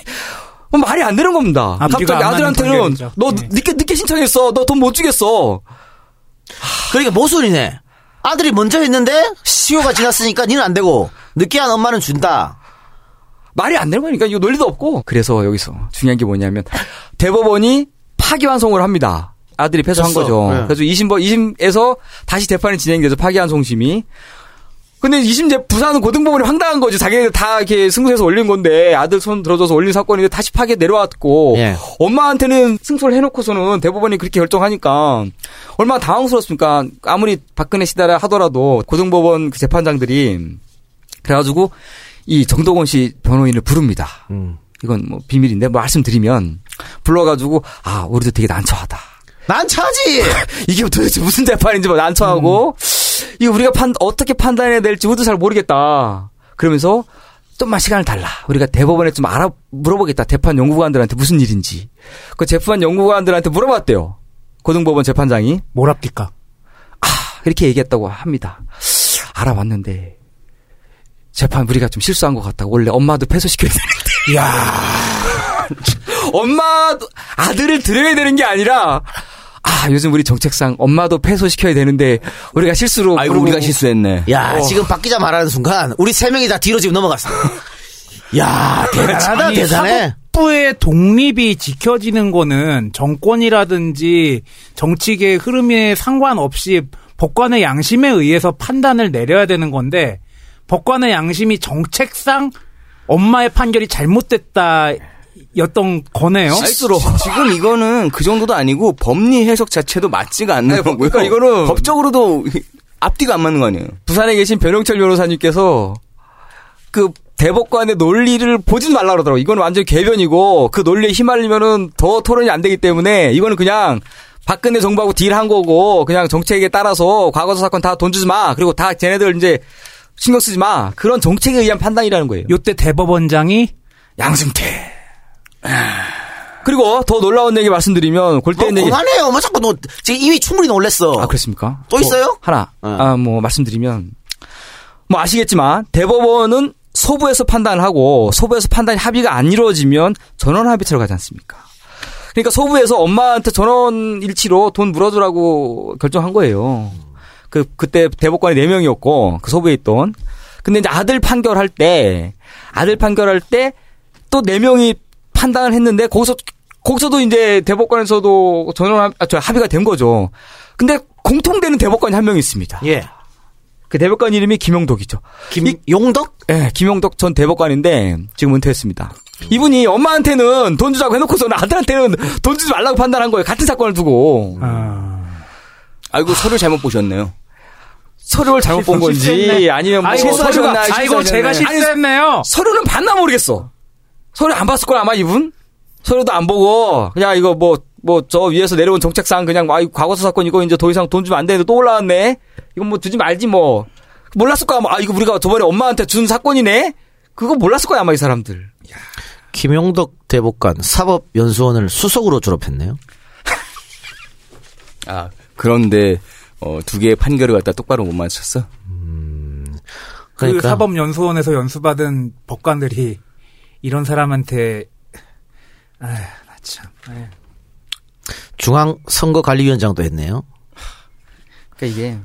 뭐 말이 안 되는 겁니다. 갑자기 아들한테는. 너 네. 늦게, 늦게 신청했어. 너 돈 못 주겠어. 그러니까 모순이네. 아들이 먼저 했는데 시효가 지났으니까 니는 안 되고 늦게 한 엄마는 준다. 말이 안 되는 거니까 이거 논리도 없고. 그래서 여기서 중요한 게 뭐냐면 대법원이 파기환송을 합니다. 아들이 패소한. 거죠. 네. 그래서 2심버 2심에서 다시 재판이 진행되죠. 파기환송심이. 근데 2심 제 부산은 고등법원이 황당한 거지. 자기네들 다 이렇게 승소해서 올린 건데 아들 손 들어줘서 올린 사건인데 다시 파기 내려왔고 예. 엄마한테는 승소를 해놓고서는 대법원이 그렇게 결정하니까 얼마나 당황스럽습니까? 아무리 박근혜 시대라 하더라도 고등법원 그 재판장들이 그래가지고 이 정동원 씨 변호인을 부릅니다. 음. 이건 뭐 비밀인데 뭐 말씀드리면 불러가지고 아 우리도 되게 난처하다. 난 차지. 이게 도대체 무슨 재판인지 뭐 난처하고 이거 우리가 판 어떻게 판단해야 될지 우리도 잘 모르겠다. 그러면서 좀만 시간을 달라. 우리가 대법원에 좀 알아 물어보겠다. 재판 연구관들한테 무슨 일인지. 그 재판 연구관들한테 물어봤대요. 고등법원 재판장이 뭐랍니까? 이렇게 얘기했다고 합니다. 알아봤는데 재판 우리가 좀 실수한 것 같다. 원래 엄마도 패소시켜야 되는데. 이야. 엄마 아들을 들여야 되는 게 아니라 아아 요즘 우리 정책상 엄마도 패소시켜야 되는데 우리가 실수로 아이고 우리가 실수했네. 야, 지금 박 기자 말하는 순간 우리 세 명이 다 뒤로 지금 넘어갔어. 야, 대단하다, 아니, 대단해. 사법부의 독립이 지켜지는 거는 정권이라든지 정치계의 흐름에 상관없이 법관의 양심에 의해서 판단을 내려야 되는 건데 법관의 양심이 정책상 엄마의 판결이 잘못됐다 였던 거네요. 실수로. 지금 이거는 그 정도도 아니고 법리 해석 자체도 맞지가 않는 거고요. 그러니까 이거는- 법적으로도 앞뒤가 안 맞는 거 아니에요. 부산에 계신 변영철 변호사님께서 그 대법관의 논리를 보지도 말라 그러더라고. 이건 완전 개변이고 그 논리에 휘말리면은 더 토론이 안 되기 때문에 이거는 그냥 박근혜 정부하고 딜한 거고 그냥 정책에 따라서 과거사 사건 다 돈 주지 마. 그리고 다 쟤네들 이제 신경 쓰지 마. 그런 정책에 의한 판단이라는 거예요. 요때 대법원장이 양승태. 그리고 더 놀라운 얘기 말씀드리면 뭐, 골대는 얘기. 그만해요. 뭐 자꾸 너 지금 이미 충분히 놀랬어. 아 그렇습니까? 또 있어요? 뭐 하나. 어. 아뭐 말씀드리면 뭐 아시겠지만 대법원은 소부에서 판단을 하고 소부에서 판단이 합의가 안 이루어지면 전원 합의체로 가지 않습니까? 그러니까 소부에서 엄마한테 전원 일치로 돈 물어주라고 결정한 거예요. 그 그때 대법관이 4 명이었고 그 소부에 있던 근데 이제 아들 판결할 때 아들 판결할 때 또 4명이 판단을 했는데 거기서 거기서도 이제 대법관에서도 전원 합- 아, 저 합의가 된 거죠. 근데 공통되는 대법관이 한 명 있습니다. 예. 그 대법관 이름이 김용덕이죠. 김용덕? 예, 김용덕 전 대법관인데 지금 은퇴했습니다. 이분이 엄마한테는 돈 주자고 해놓고서는 아들한테는 돈 주지 말라고 판단한 거예요. 같은 사건을 두고 아이고 서류 잘못 보셨네요. 서류를 잘못 본 건지. 아니면 뭐 아이고, 서류가 아이고, 제가 실수했네요. 서류는 봤나 모르겠어. 서류 안 봤을 거야 아마 이분. 서류도 안 보고 그냥 이거 뭐 뭐 저 위에서 내려온 정책상 그냥 아 이거 과거사 사건 이거 이제 더 이상 돈 주면 안 되는데 또 올라왔네. 이건 뭐 두지 말지 뭐. 몰랐을 거야 아마 아 이거 우리가 저번에 엄마한테 준 사건이네. 그거 몰랐을 거야 아마 이 사람들. 김용덕 대법관 사법연수원을 수석으로 졸업했네요. 아 그런데 어, 두 개의 판결을 갖다 똑바로 못 맞췄어. 그 그러니까 사법연수원에서 연수받은 법관들이 이런 사람한테 아휴 나 참. 아휴. 중앙선거관리위원장도 했네요. 그러니까 이게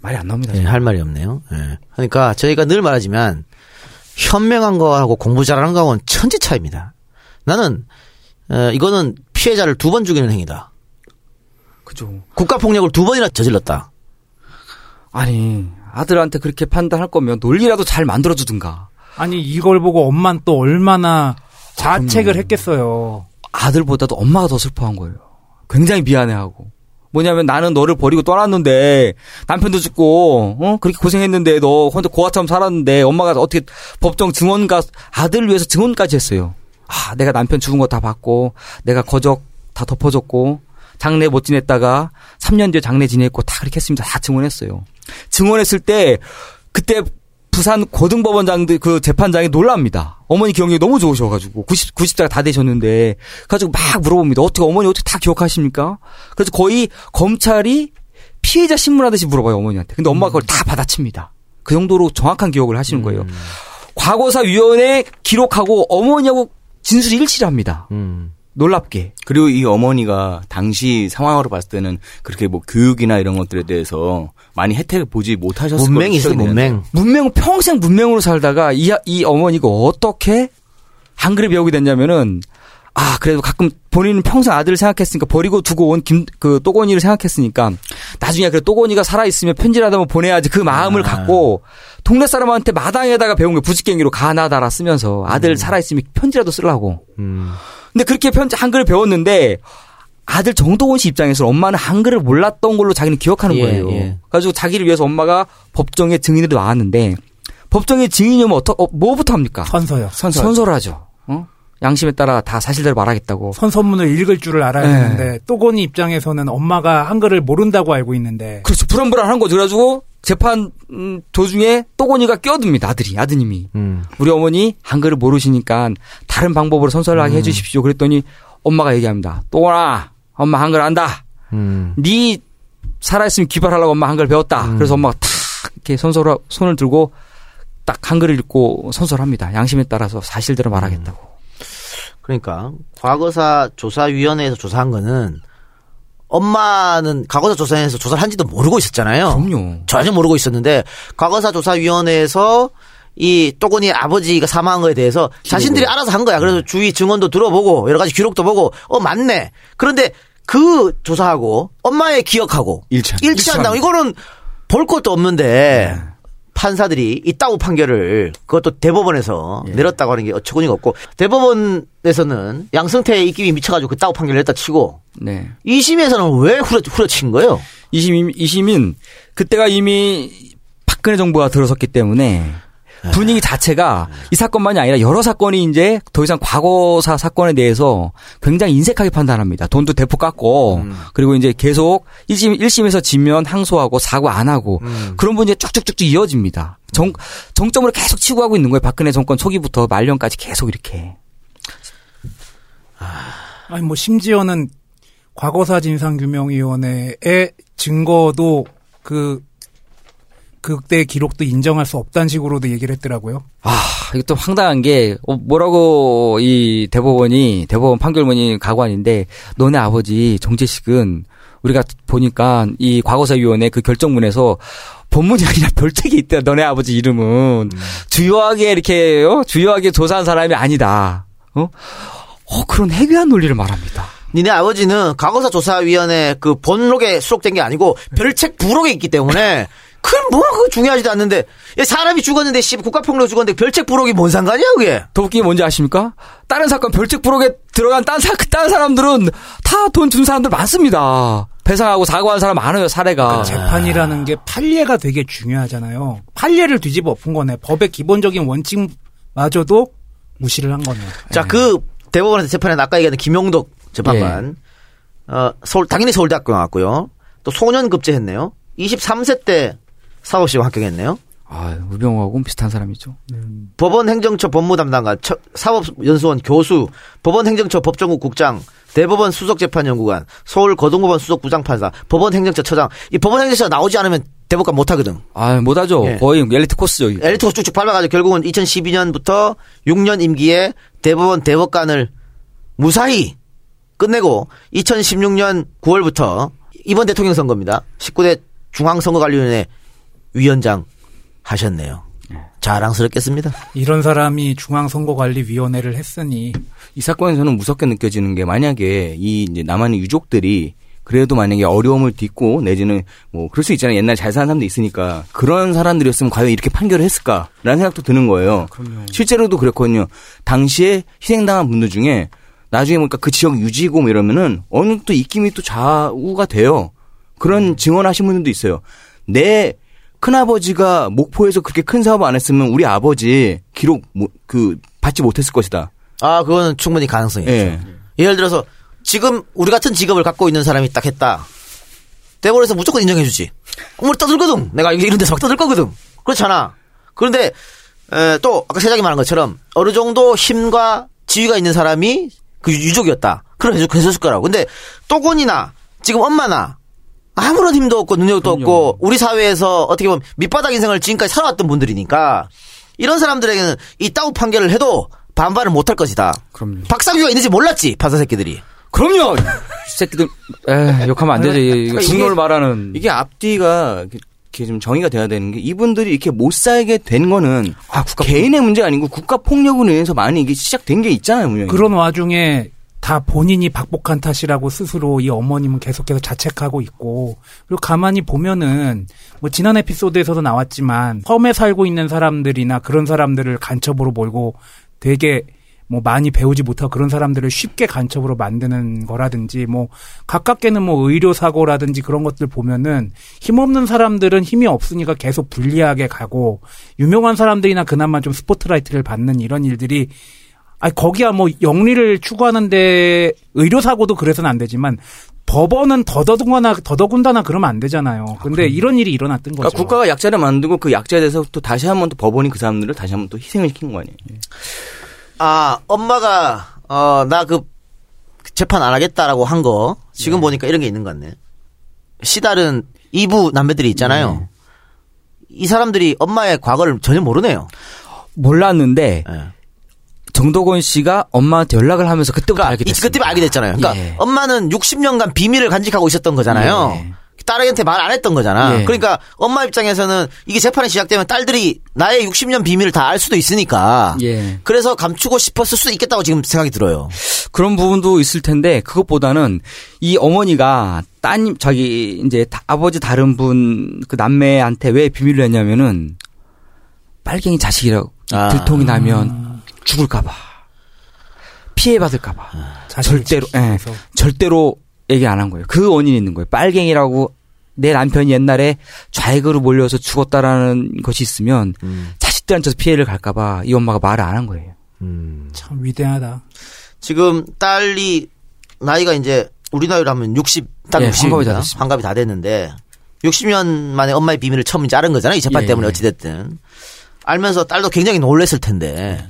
말이 안 나옵니다. 예, 할 말이 없네요. 예. 그러니까 저희가 늘 말하지만 현명한 거하고 공부 잘하는 거하고는 천지 차이입니다. 나는 어, 이거는 피해자를 두 번 죽이는 행위다. 그죠. 국가 폭력을 두 번이나 저질렀다. 아니 아들한테 그렇게 판단할 거면 논리라도 잘 만들어 주든가. 아니 이걸 보고 엄만 또 얼마나 자책을 했겠어요. 아들보다도 엄마가 더 슬퍼한 거예요. 굉장히 미안해하고. 뭐냐면 나는 너를 버리고 떠났는데 남편도 죽고 어 그렇게 고생했는데 너 혼자 고아처럼 살았는데 엄마가 어떻게 법정 증언가 아들을 위해서 증언까지 했어요. 아 내가 남편 죽은 거 다 봤고 내가 거적 다 덮어줬고 장례 못 지냈다가 3년 뒤에 장례 지냈고 다 그렇게 했습니다. 다 증언했어요. 증언했을 때 그때 부산 고등법원장들 그 재판장이 놀랍니다. 어머니 기억력이 너무 좋으셔가지고 90 90대가 다 되셨는데 가지고 막 물어봅니다. 어떻게 어머니 어떻게 다 기억하십니까? 그래서 거의 검찰이 피해자 신문하듯이 물어봐요 어머니한테. 근데 엄마가 그걸 다 받아칩니다. 그 정도로 정확한 기억을 하시는 거예요. 과거사 위원회 기록하고 어머니하고 진술이 일치를 합니다. 음. 놀랍게. 그리고 이 어머니가 당시 상황으로 봤을 때는 그렇게 뭐 교육이나 이런 것들에 대해서 많이 혜택을 보지 못하셨을 문맹이 있어, 문맹. 문명 평생 문명으로 살다가 이, 이 어머니가 어떻게 한글을 배우게 됐냐면은 아 그래도 가끔 본인은 평생 아들을 생각했으니까 버리고 두고 온 김 그 또건이를 생각했으니까 나중에 그 또건이가 살아 있으면 편지라도 한번 보내야지 그 마음을 갖고 동네 사람한테 마당에다가 배운 게 부직갱이로 가나다라 쓰면서 아들 살아 있으면 편지라도 쓰려고. 음. 근데 그렇게 편지 한글을 배웠는데 아들 정도원 씨 입장에서 엄마는 한글을 몰랐던 걸로 자기는 기억하는 예, 거예요. 예. 그래가지고 자기를 위해서 엄마가 법정에 증인으로 나왔는데 법정에 증인이면 어떠 어, 뭐부터 합니까? 선서요. 선서. 선서를 하죠. 어? 양심에 따라 다 사실대로 말하겠다고. 선서문을 읽을 줄을 알아야 네. 되는데 또곤이 입장에서는 엄마가 한글을 모른다고 알고 있는데 그렇죠. 불안불안한 거죠. 그래가지고 재판 음, 도중에 또곤이가 끼어듭니다. 아들이 아드님이 음. 우리 어머니 한글을 모르시니까 다른 방법으로 선서를 하게 해주십시오. 그랬더니 엄마가 얘기합니다. 또곤아, 엄마 한글 안다. 음. 네 살아있으면 기발하려고 엄마 한글 배웠다. 그래서 엄마가 탁 이렇게 선서로 손을 들고 딱 한글을 읽고 선서를 합니다. 양심에 따라서 사실대로 말하겠다고. 그러니까 과거사 조사위원회에서 조사한 거는 엄마는 과거사 조사에서 조사를 한지도 모르고 있었잖아요. 그럼요. 전혀 모르고 있었는데 과거사 조사위원회에서 이 또곤이 아버지가 사망한 거에 대해서 자신들이 알아서 한 거야. 그래서 주위 증언도 들어보고 여러 가지 기록도 보고 어 맞네. 그런데 그 조사하고 엄마의 기억하고 일치한- 일치한다고 이거는 볼 것도 없는데 판사들이 이따구 판결을 그것도 대법원에서 내렸다고 하는 게 어처구니가 없고 대법원에서는 양승태의 입김이 미쳐가지고 그따구 판결을 냈다 치고 네. 2심에서는 왜 후려, 후려친 거예요? 이심 이심인 그때가 이미 박근혜 정부가 들어섰기 때문에 분위기 자체가 이 사건만이 아니라 여러 사건이 이제 더 이상 과거사 사건에 대해서 굉장히 인색하게 판단합니다. 돈도 대폭 깎고 그리고 이제 계속 1심, 1심에서 지면 항소하고 사고 안 하고 그런 분이 쭉쭉쭉쭉 이어집니다. 정, 정점으로 계속 치고 가고 있는 거예요. 박근혜 정권 초기부터 말년까지 계속 이렇게. 아니 뭐 심지어는 과거사 진상규명위원회의 증거도 그 그때 기록도 인정할 수 없다는 식으로도 얘기를 했더라고요. 아, 이것도 황당한 게, 어, 뭐라고 이 대법원이, 대법원 판결문이 가관인데, 너네 아버지 정재식은 우리가 보니까 이 과거사위원회 그 결정문에서 본문이 아니라 별책이 있다. 너네 아버지 이름은. 주요하게 이렇게, 어? 주요하게 조사한 사람이 아니다. 어? 어, 그런 해괴한 논리를 말합니다. 니네 아버지는 과거사 조사위원회 그 본록에 수록된 게 아니고 별책 부록에 있기 때문에 그건 뭐 그거 중요하지도 않는데 야, 사람이 죽었는데 씨 국가평로 죽었는데 별책 부록이 뭔 상관이야 그게? 더 웃긴 게 뭔지 아십니까? 다른 사건 별책 부록에 들어간 딴, 사, 딴 사람들은 다 돈 준 사람들 많습니다. 배상하고 사과한 사람 많아요, 사례가. 재판이라는 게 판례가 되게 중요하잖아요. 판례를 뒤집어 엎은 거네. 법의 기본적인 원칙마저도 무시를 한 거네. 자그 대법원에서 재판에 아까 얘기했던 김용덕 재판관 어 서울 당연히 서울대학교 나왔고요 또 소년 급제했네요 23세 때 사법시험 합격했네요 아, 우병우하고는 비슷한 사람이죠. 법원 행정처 법무 담당관, 처- 사법연수원 교수, 법원 행정처 법정국 국장, 대법원 수석재판연구관, 서울고등법원 수석부장판사, 법원 행정처 처장. 이 법원 행정처 나오지 않으면 대법관 못하거든. 아, 못하죠. 예. 거의 엘리트 코스죠. 이게. 엘리트가 쭉쭉 밟아가지고 결국은 2012년부터 6년 임기에 대법원 대법관을 무사히 끝내고 2016년 9월부터 이번 대통령 선거입니다. 19대 중앙선거관리위원회 위원장 하셨네요. 자랑스럽겠습니다. 이런 사람이 중앙선거관리위원회를 했으니 이 사건에서는 무섭게 느껴지는 게 만약에 이 이제 남한의 유족들이 그래도 만약에 어려움을 딛고 내지는 뭐 그럴 수 있잖아요. 옛날 잘 사는 사람도 있으니까 그런 사람들이었으면 과연 이렇게 판결을 했을까라는 생각도 드는 거예요. 실제로도 그랬거든요. 당시에 희생당한 분들 중에 나중에 보니까 그 지역 유지고 뭐 이러면은 어느 정도 입김이 또 좌우가 돼요. 그런 증언하신 분들도 있어요. 내 큰아버지가 목포에서 그렇게 큰 사업 안 했으면 우리 아버지 기록 못- 그 받지 못했을 것이다. 아, 그거는 충분히 가능성이 있죠. 예. 예를 들어서 지금 우리 같은 직업을 갖고 있는 사람이 딱 했다. 대법원에서 무조건 인정해주지. 어, 우리 떠들 거든. 내가 이런 데서 막 떠들 거거든. 그렇잖아. 그런데 에, 또 아까 세장이 말한 것처럼 어느 정도 힘과 지위가 있는 사람이 그 유족이었다. 그럼 해줬, 해줬을 거라고. 근데 또곤이나 지금 엄마나 아무런 힘도 없고 능력도 없고 우리 사회에서 어떻게 보면 밑바닥 인생을 지금까지 살아왔던 분들이니까 이런 사람들에게는 이 따우 판결을 해도 반발을 못할 것이다. 그럼요. 박상규가 있는지 몰랐지 판사 새끼들이. 그럼요! 이 새끼들, 에, 욕하면 안 되죠. 그러니까 중노를 말하는. 이게 앞뒤가 이렇게- 좀 정의가 돼야 되는 게 이분들이 이렇게 못 살게 된 거는 아, 국가 개인의 문제가 아니고 국가 폭력으로 인해서 많이 이게 시작된 게 있잖아요, 분명히. 그런 와중에 다 본인이 박복한 탓이라고 스스로 이 어머님은 계속해서 자책하고 있고 그리고 가만히 보면은 뭐 지난 에피소드에서도 나왔지만 섬에 살고 있는 사람들이나 그런 사람들을 간첩으로 몰고 되게 뭐 많이 배우지 못하고 그런 사람들을 쉽게 간첩으로 만드는 거라든지 뭐 가깝게는 뭐 의료 사고라든지 그런 것들 보면은 힘없는 사람들은 힘이 없으니까 계속 불리하게 가고 유명한 사람들이나 그나마 좀 스포트라이트를 받는 이런 일들이 아니 거기야 뭐 영리를 추구하는데 의료 사고도 그래서는 안 되지만 법원은 더더군다나 더더군다나 그러면 안 되잖아요. 근데 이런 일이 일어났던 거죠. 그러니까 국가가 약자를 만들고 그 약자에 대해서 또 다시 한번 또 법원이 그 사람들을 다시 한번 또 희생을 시킨 거 아니에요. 아 엄마가 어 나 그 재판 안 하겠다라고 한 거 지금 보니까 이런 게 있는 것 같네. 시달은 이부 남매들이 있잖아요. 이 사람들이 엄마의 과거를 전혀 모르네요. 몰랐는데, 예. 정덕원 씨가 엄마한테 연락을 하면서 그때부터 알게 그러니까 이- 됐습니다. 그때 알게 됐잖아요. 그러니까 예. 엄마는 60년간 비밀을 간직하고 있었던 거잖아요. 예. 딸한테 말 안 했던 거잖아. 예. 그러니까 엄마 입장에서는 이게 재판이 시작되면 딸들이 나의 60년 비밀을 다 알 수도 있으니까. 예. 그래서 감추고 싶었을 수도 있겠다고 지금 생각이 들어요. 그런 부분도 있을 텐데 그것보다는 이 어머니가 따님 자기 이제 다- 아버지 다른 분 그 남매한테 왜 비밀을 했냐면은 빨갱이 자식이라고 아. 들통이 나면 죽을까봐 피해 받을까봐 자신을 절대로 예. 절대로 얘기 안 한 거예요. 그 원인이 있는 거예요. 빨갱이라고 내 남편이 옛날에 좌익으로 몰려서 죽었다라는 것이 있으면 자식들한테 피해를 갈까봐 이 엄마가 말을 안 한 거예요. 참 위대하다. 지금 딸이 나이가 이제 우리 나이로 하면 60, 딱 예, 60입니다. 환갑이 다. 환갑이 다 됐는데 60년 만에 엄마의 비밀을 처음 자른 거잖아요. 이 재판 예, 때문에 예. 어찌됐든. 알면서 딸도 굉장히 놀랬을 텐데.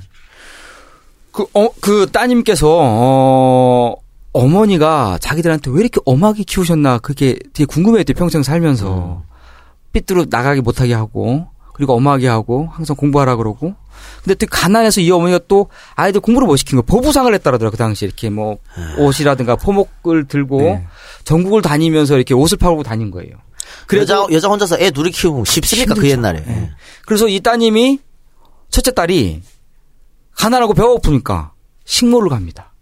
그, 어, 그 따님께서, 어, 어머니가 자기들한테 왜 이렇게 엄하게 키우셨나 그게 되게 궁금했대요. 평생 살면서. 삐뚤어 나가게 못하게 하고, 그리고 엄하게 하고, 항상 공부하라 그러고. 근데 또 가난해서 이 어머니가 또 아이들 공부를 못 시킨 거 보부상을 했다라더라 그 당시에 이렇게 뭐 옷이라든가 포목을 들고 네. 전국을 다니면서 이렇게 옷을 팔고 다닌 거예요. 여자, 여자 혼자서 애 둘이 키우면 쉽습니까? 그 힘들죠. 옛날에. 예. 그래서 이 따님이 첫째 딸이 가난하고 배고프니까 식모를 갑니다.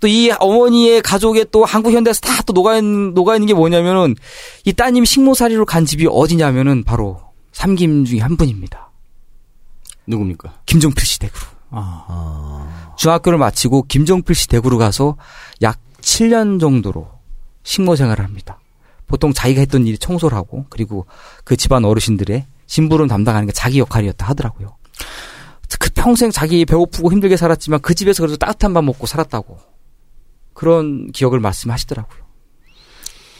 또이 어머니의 가족의 또 한국 현대에서 다 또 녹아 있는 녹아 있는 게 뭐냐면은 이 따님 식모살이로 간 집이 어디냐면은 바로 삼김 중에 한 분입니다. 누굽니까? 김종필 씨 댁으로. 중학교를 마치고 김종필 씨 댁으로 가서 약 7년 정도로 식모 생활을 합니다. 보통 자기가 했던 일이 청소를 하고 그리고 그 집안 어르신들의 심부름 담당하는 게 자기 역할이었다 하더라고요. 그 평생 자기 배고프고 힘들게 살았지만 그 집에서 그래도 따뜻한 밥 먹고 살았다고. 그런 기억을 말씀하시더라고요.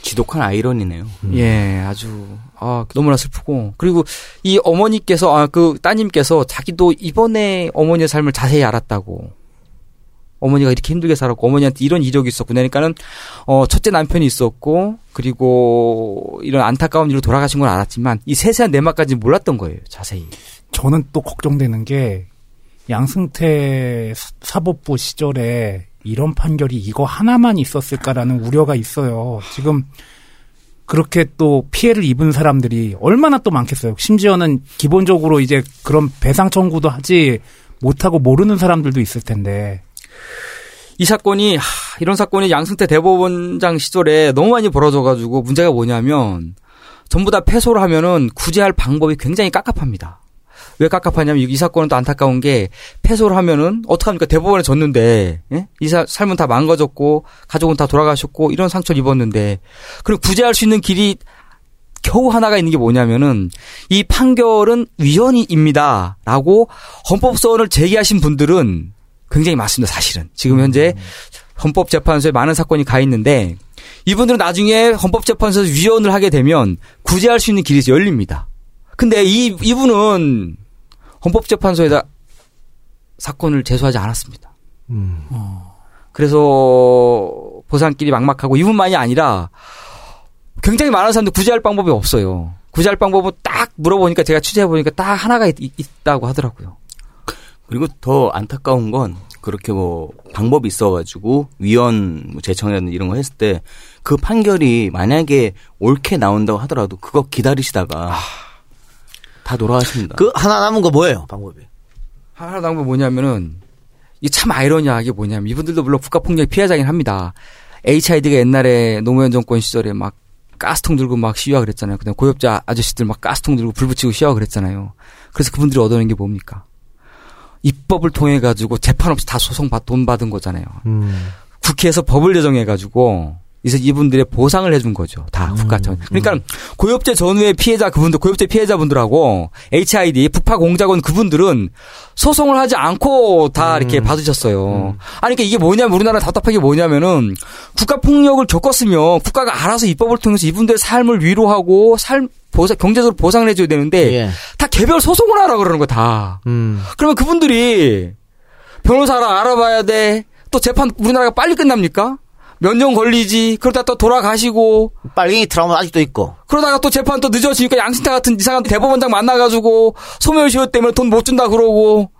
지독한 아이러니네요. 예, 아주 아 너무나 슬프고. 그리고 이 어머니께서 아 그 따님께서 자기도 이번에 어머니의 삶을 자세히 알았다고. 어머니가 이렇게 힘들게 살았고 어머니한테 이런 이력이 있었고 그러니까는 어 첫째 남편이 있었고 그리고 이런 안타까운 일로 돌아가신 건 알았지만 이 세세한 내막까지 몰랐던 거예요 자세히. 저는 또 걱정되는 게 양승태 사- 사법부 시절에 이런 판결이 이거 하나만 있었을까라는 우려가 있어요. 지금 그렇게 또 피해를 입은 사람들이 얼마나 또 많겠어요. 심지어는 기본적으로 이제 그런 배상 청구도 하지 못하고 모르는 사람들도 있을 텐데. 이 사건이 하, 이런 사건이 양승태 대법원장 시절에 너무 많이 벌어져가지고 문제가 뭐냐면 전부 다 패소를 하면은 구제할 방법이 굉장히 깝깝합니다. 왜 깝깝하냐면 이 사건은 또 안타까운 게 패소를 하면은 어떡합니까 대법원에 졌는데 예? 이 사, 삶은 다 망가졌고 가족은 다 돌아가셨고 이런 상처를 입었는데 그리고 구제할 수 있는 길이 겨우 하나가 있는 게 뭐냐면은 이 판결은 위헌입니다라고 헌법소원을 제기하신 분들은 굉장히 많습니다 사실은 지금 현재 헌법재판소에 많은 사건이 가 있는데 이분들은 나중에 헌법재판소에서 위헌을 하게 되면 구제할 수 있는 길이 열립니다. 근데 이 이분은 헌법재판소에다 사건을 제소하지 않았습니다. 어. 그래서 보상길이 막막하고 이분만이 아니라 굉장히 많은 사람들 구제할 방법이 없어요. 구제할 방법은 딱 물어보니까 제가 취재해 보니까 딱 하나가 있, 있다고 하더라고요. 그리고 더 안타까운 건 그렇게 뭐 방법이 있어가지고 위헌 뭐 제청이라든지 이런 거 했을 때 그 판결이 만약에 옳게 나온다고 하더라도 그거 기다리시다가 다 돌아가십니다. 그 하나 남은 거 뭐예요? 방법이. 하나 남은 건 뭐냐면은 이게 참 아이러니하게 뭐냐면 이분들도 물론 국가폭력 피해자긴 합니다. HID가 옛날에 노무현 정권 시절에 막 가스통 들고 막 시위하고 그랬잖아요. 그다음 고엽자 아저씨들 막 가스통 들고 불 붙이고 시위하고 그랬잖아요. 그래서 그분들이 얻어낸 게 뭡니까? 입법을 통해 가지고 재판 없이 다 소송 받, 돈 받은 거잖아요. 국회에서 법을 제정해 가지고 이제 이분들의 보상을 해준 거죠. 다 국가청. 그러니까 고엽제 전후의 피해자 그분들, 고엽제 피해자분들하고 HID 북파 공작원 그분들은 소송을 하지 않고 다 이렇게 받으셨어요. 아니 그러니까 이게 뭐냐면 우리나라 답답하게 뭐냐면은 국가 폭력을 겪었으면 국가가 알아서 입법을 통해서 이분들의 삶을 위로하고 삶 보상, 경제적으로 보상을 해줘야 되는데 예. 다 개별 소송을 하라 그러는 거 다. 음. 그러면 그분들이 변호사를 알아봐야 돼. 또 재판 우리나라가 빨리 끝납니까? 몇 년 걸리지. 그러다 또 돌아가시고 빨갱이 트라우마 아직도 있고. 그러다가 또 재판 또 늦어지니까 양승태 같은 이상한 대법원장 만나가지고 소멸시효 때문에 돈 못 준다 그러고.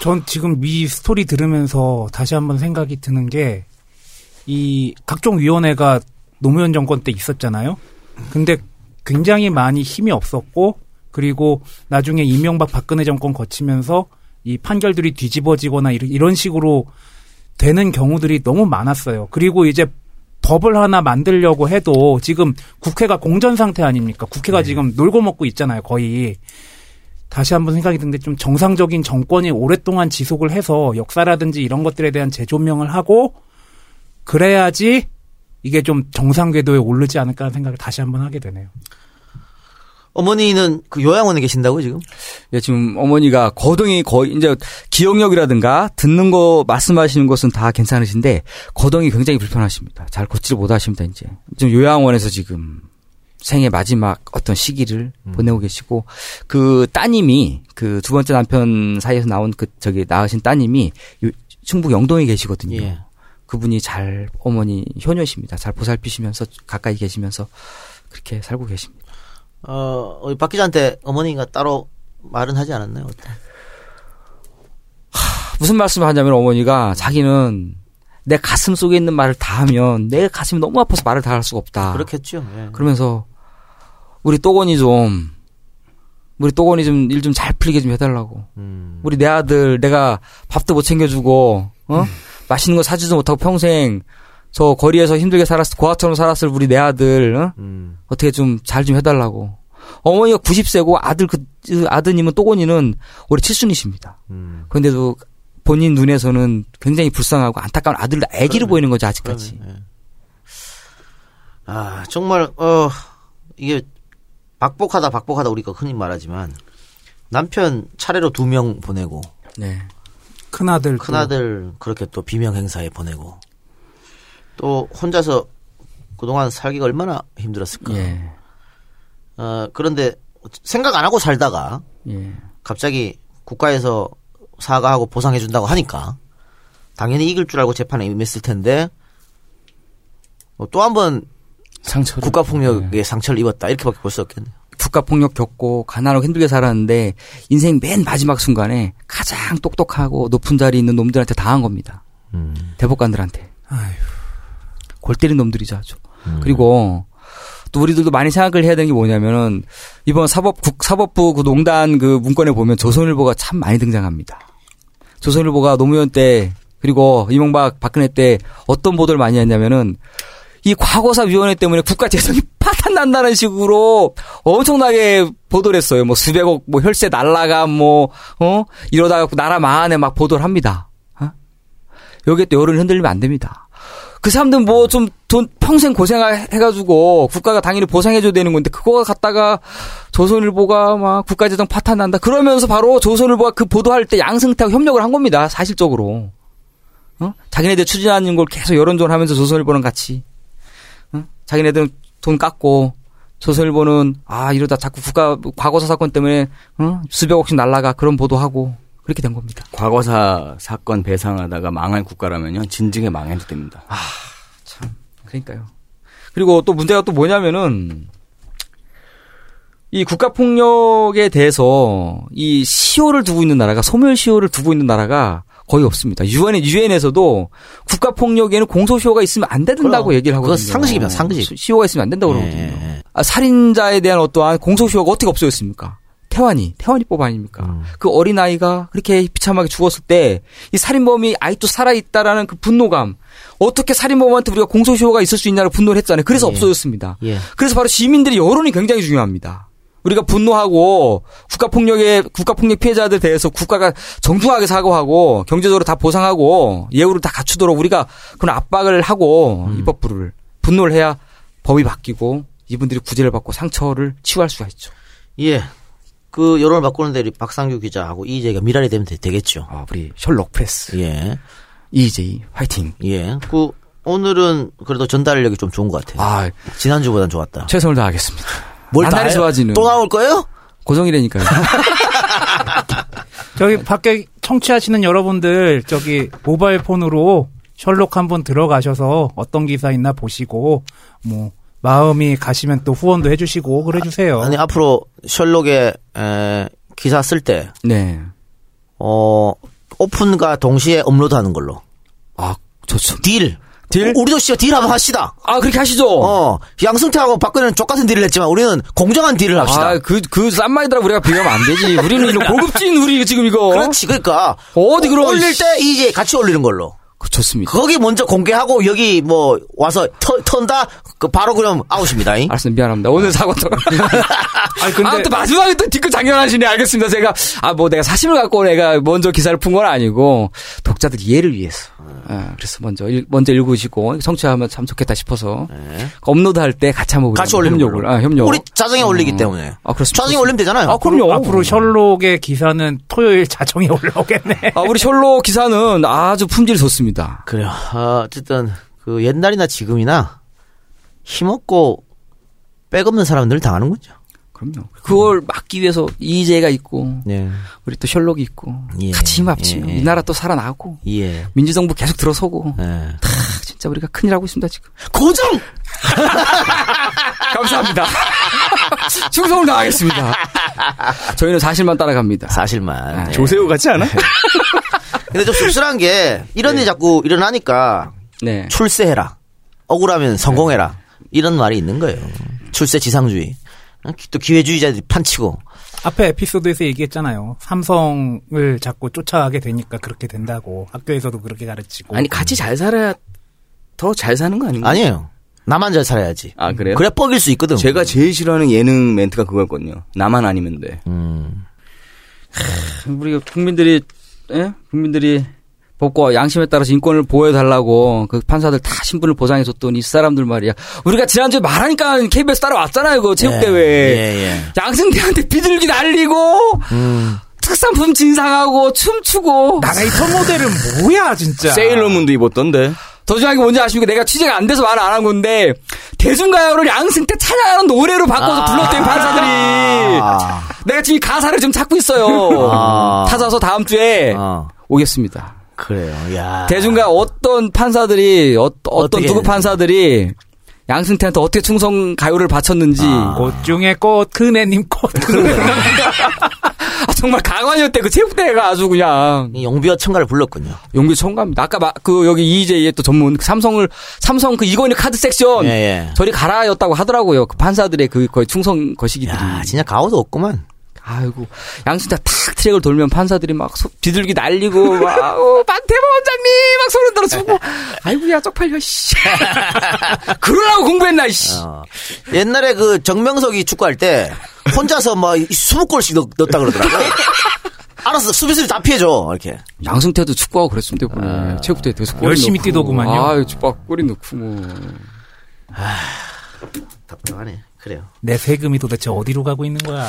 전 지금 이 스토리 들으면서 다시 한번 생각이 드는 게, 이 각종 위원회가 노무현 정권 때 있었잖아요. 근데 굉장히 많이 힘이 없었고, 그리고 나중에 이명박 박근혜 정권 거치면서 이 판결들이 뒤집어지거나 이런- 이런 식으로 되는 경우들이 너무 많았어요. 그리고 이제 법을 하나 만들려고 해도 지금 국회가 공전 상태 아닙니까? 국회가 지금 놀고 먹고 있잖아요, 거의. 다시 한번 생각이 드는데 좀 정상적인 정권이 오랫동안 지속을 해서 역사라든지 이런 것들에 대한 재조명을 하고 그래야지 이게 좀 정상 궤도에 오르지 않을까 하는 생각을 다시 한번 하게 되네요. 어머니는 그 요양원에 계신다고 지금? 예, 지금 어머니가 거동이 거의 이제 기억력이라든가 듣는 거 말씀하시는 것은 다 괜찮으신데 거동이 굉장히 불편하십니다. 잘 걷지를 못하십니다 이제. 지금 요양원에서 지금 생애 마지막 어떤 시기를 보내고 계시고 그 따님이 그 두 번째 남편 사이에서 나온 그 저기 낳으신 따님이 요- 충북 영동에 계시거든요. 예. 그분이 잘 어머니 효녀십니다. 잘 보살피시면서 가까이 계시면서 그렇게 살고 계십니다. 어, 우리 박 기자한테 어머니가 따로 말은 하지 않았나요? 어때? 무슨 말씀을 하냐면 어머니가 자기는 내 가슴 속에 있는 말을 다 하면 내 가슴이 너무 아파서 말을 다 할 수가 없다. 그렇겠죠. 예. 그러면서 우리 또건이 좀 우리 또건이 좀 일 좀 잘 풀리게 좀 해달라고. 음. 우리 내 아들 내가 밥도 못 챙겨주고 어 맛있는 거 사주지도 못하고 평생 저 거리에서 힘들게 살았을 고아처럼 살았을 우리 내 아들 어? 음. 어떻게 좀 잘좀 해달라고. 어머니가 90세고 아들 그, 그 아드님은 또건이는 올해 칠순이십니다. 음. 그런데도 본인 눈에서는 굉장히 불쌍하고 안타까운 아들 아기로 보이는 거죠 아직까지. 그러네, 예. 아, 정말, 어, 이게, 박복하다, 박복하다, 우리가 흔히 말하지만, 남편 차례로 두 명 보내고, 네. 큰아들. 또 큰아들 그렇게 또 비명 행사에 보내고, 또 혼자서 그동안 살기가 얼마나 힘들었을까. 예. 어, 그런데 생각 안 하고 살다가, 예. 갑자기 국가에서 사과하고 보상해 준다고 하니까, 당연히 이길 줄 알고 재판에 임했을 텐데, 뭐 또한번 상처. 국가 폭력의 상처를 입었다. 이렇게밖에 볼 수 없겠네요. 국가 폭력 겪고 가난하고 힘들게 살았는데 인생 맨 마지막 순간에 가장 똑똑하고 높은 자리에 있는 놈들한테 당한 겁니다. 대법관들한테. 아휴. 골 때린 놈들이죠 아주. 그리고 또 우리들도 많이 생각을 해야 되는 게 뭐냐면은 이번 사법 국 사법부 그 농단 그 문건에 보면 조선일보가 참 많이 등장합니다. 조선일보가 노무현 때 그리고 이명박 박근혜 때 어떤 보도를 많이 했냐면은 이 과거사 위원회 때문에 국가 재정이 파탄 난다는 식으로 엄청나게 보도를 했어요. 뭐 수백억 뭐 혈세 날라가 뭐어 이러다가 나라 망하네 막 보도를 합니다. 어? 여기에 또 여론이 흔들리면 안 됩니다. 그 사람들은 뭐좀 돈 평생 고생해가지고 국가가 당연히 보상해줘야 되는 건데 그거 갖다가 조선일보가 막 국가재정 파탄 난다 그러면서 바로 조선일보가 그 보도할 때 양승태하고 협력을 한 겁니다 사실적으로 어? 자기네들 추진하는 걸 계속 여론조언하면서 조선일보는 같이 어? 자기네들은 돈 깎고 조선일보는 아 이러다 자꾸 국가 과거사 사건 때문에 어? 수백억씩 날라가 그런 보도하고 그렇게 된 겁니다. 과거사 사건 배상하다가 망할 국가라면요 진즉에 망해도 됩니다. 그러니까요. 그리고 또 문제가 또 뭐냐면은 이 국가 폭력에 대해서 이 시효를 두고 있는 나라가 소멸 시효를 두고 있는 나라가 거의 없습니다. 유엔에 유엔에서도 국가 폭력에는 공소 시효가 있으면 안 된다고 그럼. 얘기를 하거든요. 상식입니다, 상식. 시- 시효가 있으면 안 된다고 그러거든요. 예. 아, 살인자에 대한 어떠한 공소 시효가 어떻게 없어졌습니까? 태완이, 태완이법 아닙니까? 음. 그 어린아이가 그렇게 비참하게 죽었을 때, 이 살인범이 아직도 살아있다라는 그 분노감, 어떻게 살인범한테 우리가 공소시효가 있을 수 있냐고 분노를 했잖아요. 그래서 예. 없어졌습니다. 예. 그래서 바로 시민들의 여론이 굉장히 중요합니다. 우리가 분노하고 국가폭력의 국가폭력 피해자들 대해서 국가가 정중하게 사과하고 경제적으로 다 보상하고 예우를 다 갖추도록 우리가 그런 압박을 하고 입법부를 분노를 해야 법이 바뀌고 이분들이 구제를 받고 상처를 치유할 수가 있죠. 예. 그 여론을 바꾸는데 우리 박상규 기자하고 이재가 미랄이 되면 되, 되겠죠. 아, 우리 셜록 프레스 예. EJ 화이팅. 예. 그 오늘은 그래도 전달력이 좀 좋은 것 같아요. 아 지난주보단 좋았다. 최선을 다하겠습니다. 뭘 나날이 다 해요? 좋아지는 또 나올 거예요? 고정이라니까요. 저기 밖에 청취하시는 여러분들 저기 모바일 폰으로 셜록 한번 들어가셔서 어떤 기사 있나 보시고 뭐 마음이 가시면 또 후원도 해주시고 그래 주세요. 아니 앞으로 셜록에 에, 기사 쓸 때 네. 어, 오픈과 동시에 업로드하는 걸로. 아, 좋죠. deal. deal? 우리도 씨 deal 한번 하시다. 아, 그렇게 하시죠. 어, 양승태하고 박근혜는 좆같은 deal을 했지만 우리는 공정한 deal을 합시다. 아, 그, 그, 쌈마이들이랑 우리가 비교하면 안 되지. 우리는 이런 고급진, 우리 지금 이거. 그렇지, 그러니까 어디 그럼. 올릴 때 이제 같이 올리는 걸로. 그, 좋습니다. 거기 먼저 공개하고 여기 뭐 와서 터, 턴다 그 바로 그럼 아웃입니다. 잉? 알았습니다. 미안합니다. 오늘 사과 또. 아니, 근데- 아, 또 마지막에 또 뒤끝 장렬하시네. 알겠습니다. 제가, 아, 뭐 내가 사심을 갖고 내가 먼저 기사를 푼 건 아니고, 독자들 이해를 위해서. 아, 그래서 먼저, 읽, 먼저 읽으시고, 성취하면 참 좋겠다 싶어서. 업로드 할 때 같이 한번 네. 같이 올리는 협력을. 아, 협력. 우리 자정에 올리기 때문에. 아, 그렇습니다. 자정에 올리면 되잖아요. 아, 그럼요. 앞으로 셜록의 기사는 토요일 자정에 올라오겠네. 아, 우리 셜록 기사는 아주 품질이 좋습니다. 그래요. 아, 어쨌든 그 옛날이나 지금이나 힘없고 백없는 사람은 늘 당하는 거죠. 그럼요. 그걸 막기 위해서 이재가 있고, 네. 우리 또 셜록이 있고, 예. 같이 힘 합치면 예. 이 나라 또 살아나고, 예. 민주정부 계속 들어서고, 예. 아, 진짜 우리가 큰일 하고 있습니다, 지금. 고정! 감사합니다. 충성을 다하겠습니다. 저희는 사실만 따라갑니다. 사실만. 아, 예. 조세호 같지 않아? 근데 좀 씁쓸한 게 이런 일이 자꾸 일어나니까 네. 출세해라. 억울하면 성공해라. 이런 말이 있는 거예요. 출세 지상주의. 어? 또 기회주의자들이 판치고. 앞에 에피소드에서 얘기했잖아요. 삼성을 자꾸 쫓아가게 되니까 그렇게 된다고. 학교에서도 그렇게 가르치고. 아니 같이 잘 살아야 더 잘 사는 거 아닌가? 아니에요. 나만 잘 살아야지. 아 그래요? 그래 뻑일 수 있거든. 제가 제일 싫어하는 예능 멘트가 그거였거든요. 나만 아니면 돼. 음. 우리 국민들이, 예? 국민들이 법과 양심에 따라서 인권을 보호해달라고 그 판사들 다 신분을 보장해줬더니 이 사람들 말이야. 우리가 지난주에 말하니까 KBS 따라왔잖아요. 그 체육대회. 예, 예. 양승태한테 비둘기 날리고, 음. 특산품 진상하고, 춤추고. 나레이터 모델은 뭐야 진짜. 세일러문도 입었던데. 더 중요한 게 뭔지 아십니까? 내가 취재가 안 돼서 말안한 건데, 대중가요를 양승태 찬양하는 노래로 바꿔서 불렀던 판사들이. 아. 내가 지금 이 가사를 좀 찾고 있어요. 아. 찾아서 다음 주에 어. 오겠습니다. 그래요. 야. 대중가 어떤 판사들이 어, 어떤 어떻게 누구. 판사들이 양승태한테 어떻게 충성 가요를 바쳤는지 아. 꽃 중에 꽃, 그네님 꽃. 아, 정말 가관이었대 그 체육대회가 아주 그냥 이 용비어천가를 불렀군요. 용비어천가입니다. 아까 마- 그 여기 이재의 또 전문 그 삼성을 삼성 그 이건희 카드 섹션 예, 예. 저리 가라였다고 하더라고요. 그 판사들의 그 거의 충성 거시기들이. 야, 진짜 가오도 없구만. 아이고 양승태 탁 트랙을 돌면 판사들이 막 소- 비둘기 날리고 막 어, 반태모 원장님 막 소리 들어주고 아이고야 쪽팔려 씨 그러라고 공부했나 씨 어. 옛날에 그 정명석이 축구할 때 혼자서 막 20골씩 넣, 넣었다 그러더라고요. 알았어, 수비수를 다 피해줘. 이렇게. 양승태도 축구하고 그랬습니다 이번에 체육대회 돼서 골 열심히 넣고. 뛰더구만요. 아유 축구 골이 넣고 뭐 답답하네. 그래요. 내 세금이 도대체 어디로 가고 있는 거야.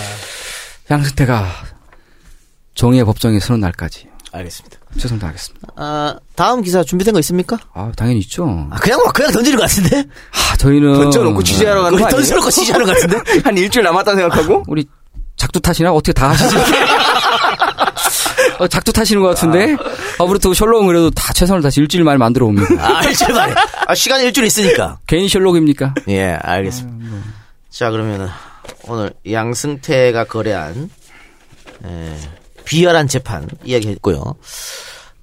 양승태가 정의의 법정에 서는 날까지 알겠습니다. 최선 다하겠습니다. 아, 다음 기사 준비된 거 있습니까? 아 당연히 있죠. 아, 그냥 막 그냥 던지는 것 같은데? 아 저희는 던져놓고 취재하러 가는 우리 거? 던져놓고 취재하는 것 같은데? 한 일주일 남았다 생각하고? 우리 작두 타시나 어떻게 다 하시지? 어, 작두 타시는 것 같은데 아 무래도 셜록은 그래도 다 최선을 다해서 일주일 만에 만들어 옵니다. 아, 일주일 만에. 아, 시간 일주일 있으니까. 개인 셜록입니까? 예, 알겠습니다. 자, 그러면은, 오늘 양승태가 거래한, 에, 비열한 재판 이야기 했고요.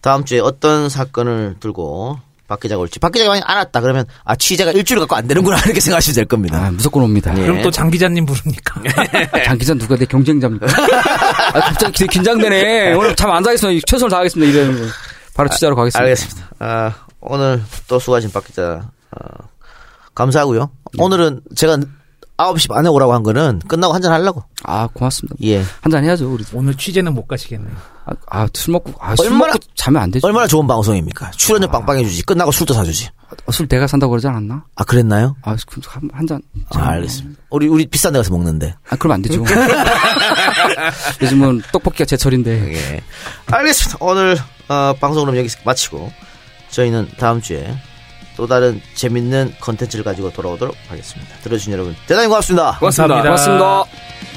다음 주에 어떤 사건을 들고 박 기자가 올지. 박 기자가 만약 안 왔다 그러면, 아, 취재가 일주일 갖고 안 되는구나. 이렇게 생각하시면 될 겁니다. 아, 무조건 옵니다. 예. 그럼 또 장 기자님 부릅니까? 장 기자 누가 내 경쟁자입니까? 아, 갑자기 긴장되네. 오늘 잠 안 자겠습니다. 최선을 다하겠습니다. 이러는 거. 바로 취재하러 가겠습니다. 알겠습니다. 아, 오늘 또 수고하신 박 기자, 어, 감사하고요. 오늘은 제가 9시 반에 오라고 한 거는 끝나고 한잔 하려고. 아, 고맙습니다. 예. 한잔 해야죠, 우리. 오늘 취재는 못 가시겠네요. 아, 아, 술 먹고, 아, 술 얼마나- 먹고 자면 안 되죠. 얼마나 좋은 방송입니까? 출연료 빵빵해주지. 끝나고 술도 사주지. 어, 술 내가 산다고 그러지 않았나? 아, 그랬나요? 아, 그럼 한, 한 잔. 아, 알겠습니다. 우리, 우리 비싼 데 가서 먹는데. 아, 그럼 안 되죠. 요즘은 떡볶이가 제철인데. 예. 알겠습니다. 오늘, 어, 방송 그럼 여기서 마치고, 저희는 다음 주에 또 다른 재밌는 컨텐츠를 가지고 돌아오도록 하겠습니다. 들어주신 여러분, 대단히 고맙습니다. 고맙습니다. 감사합니다. 고맙습니다.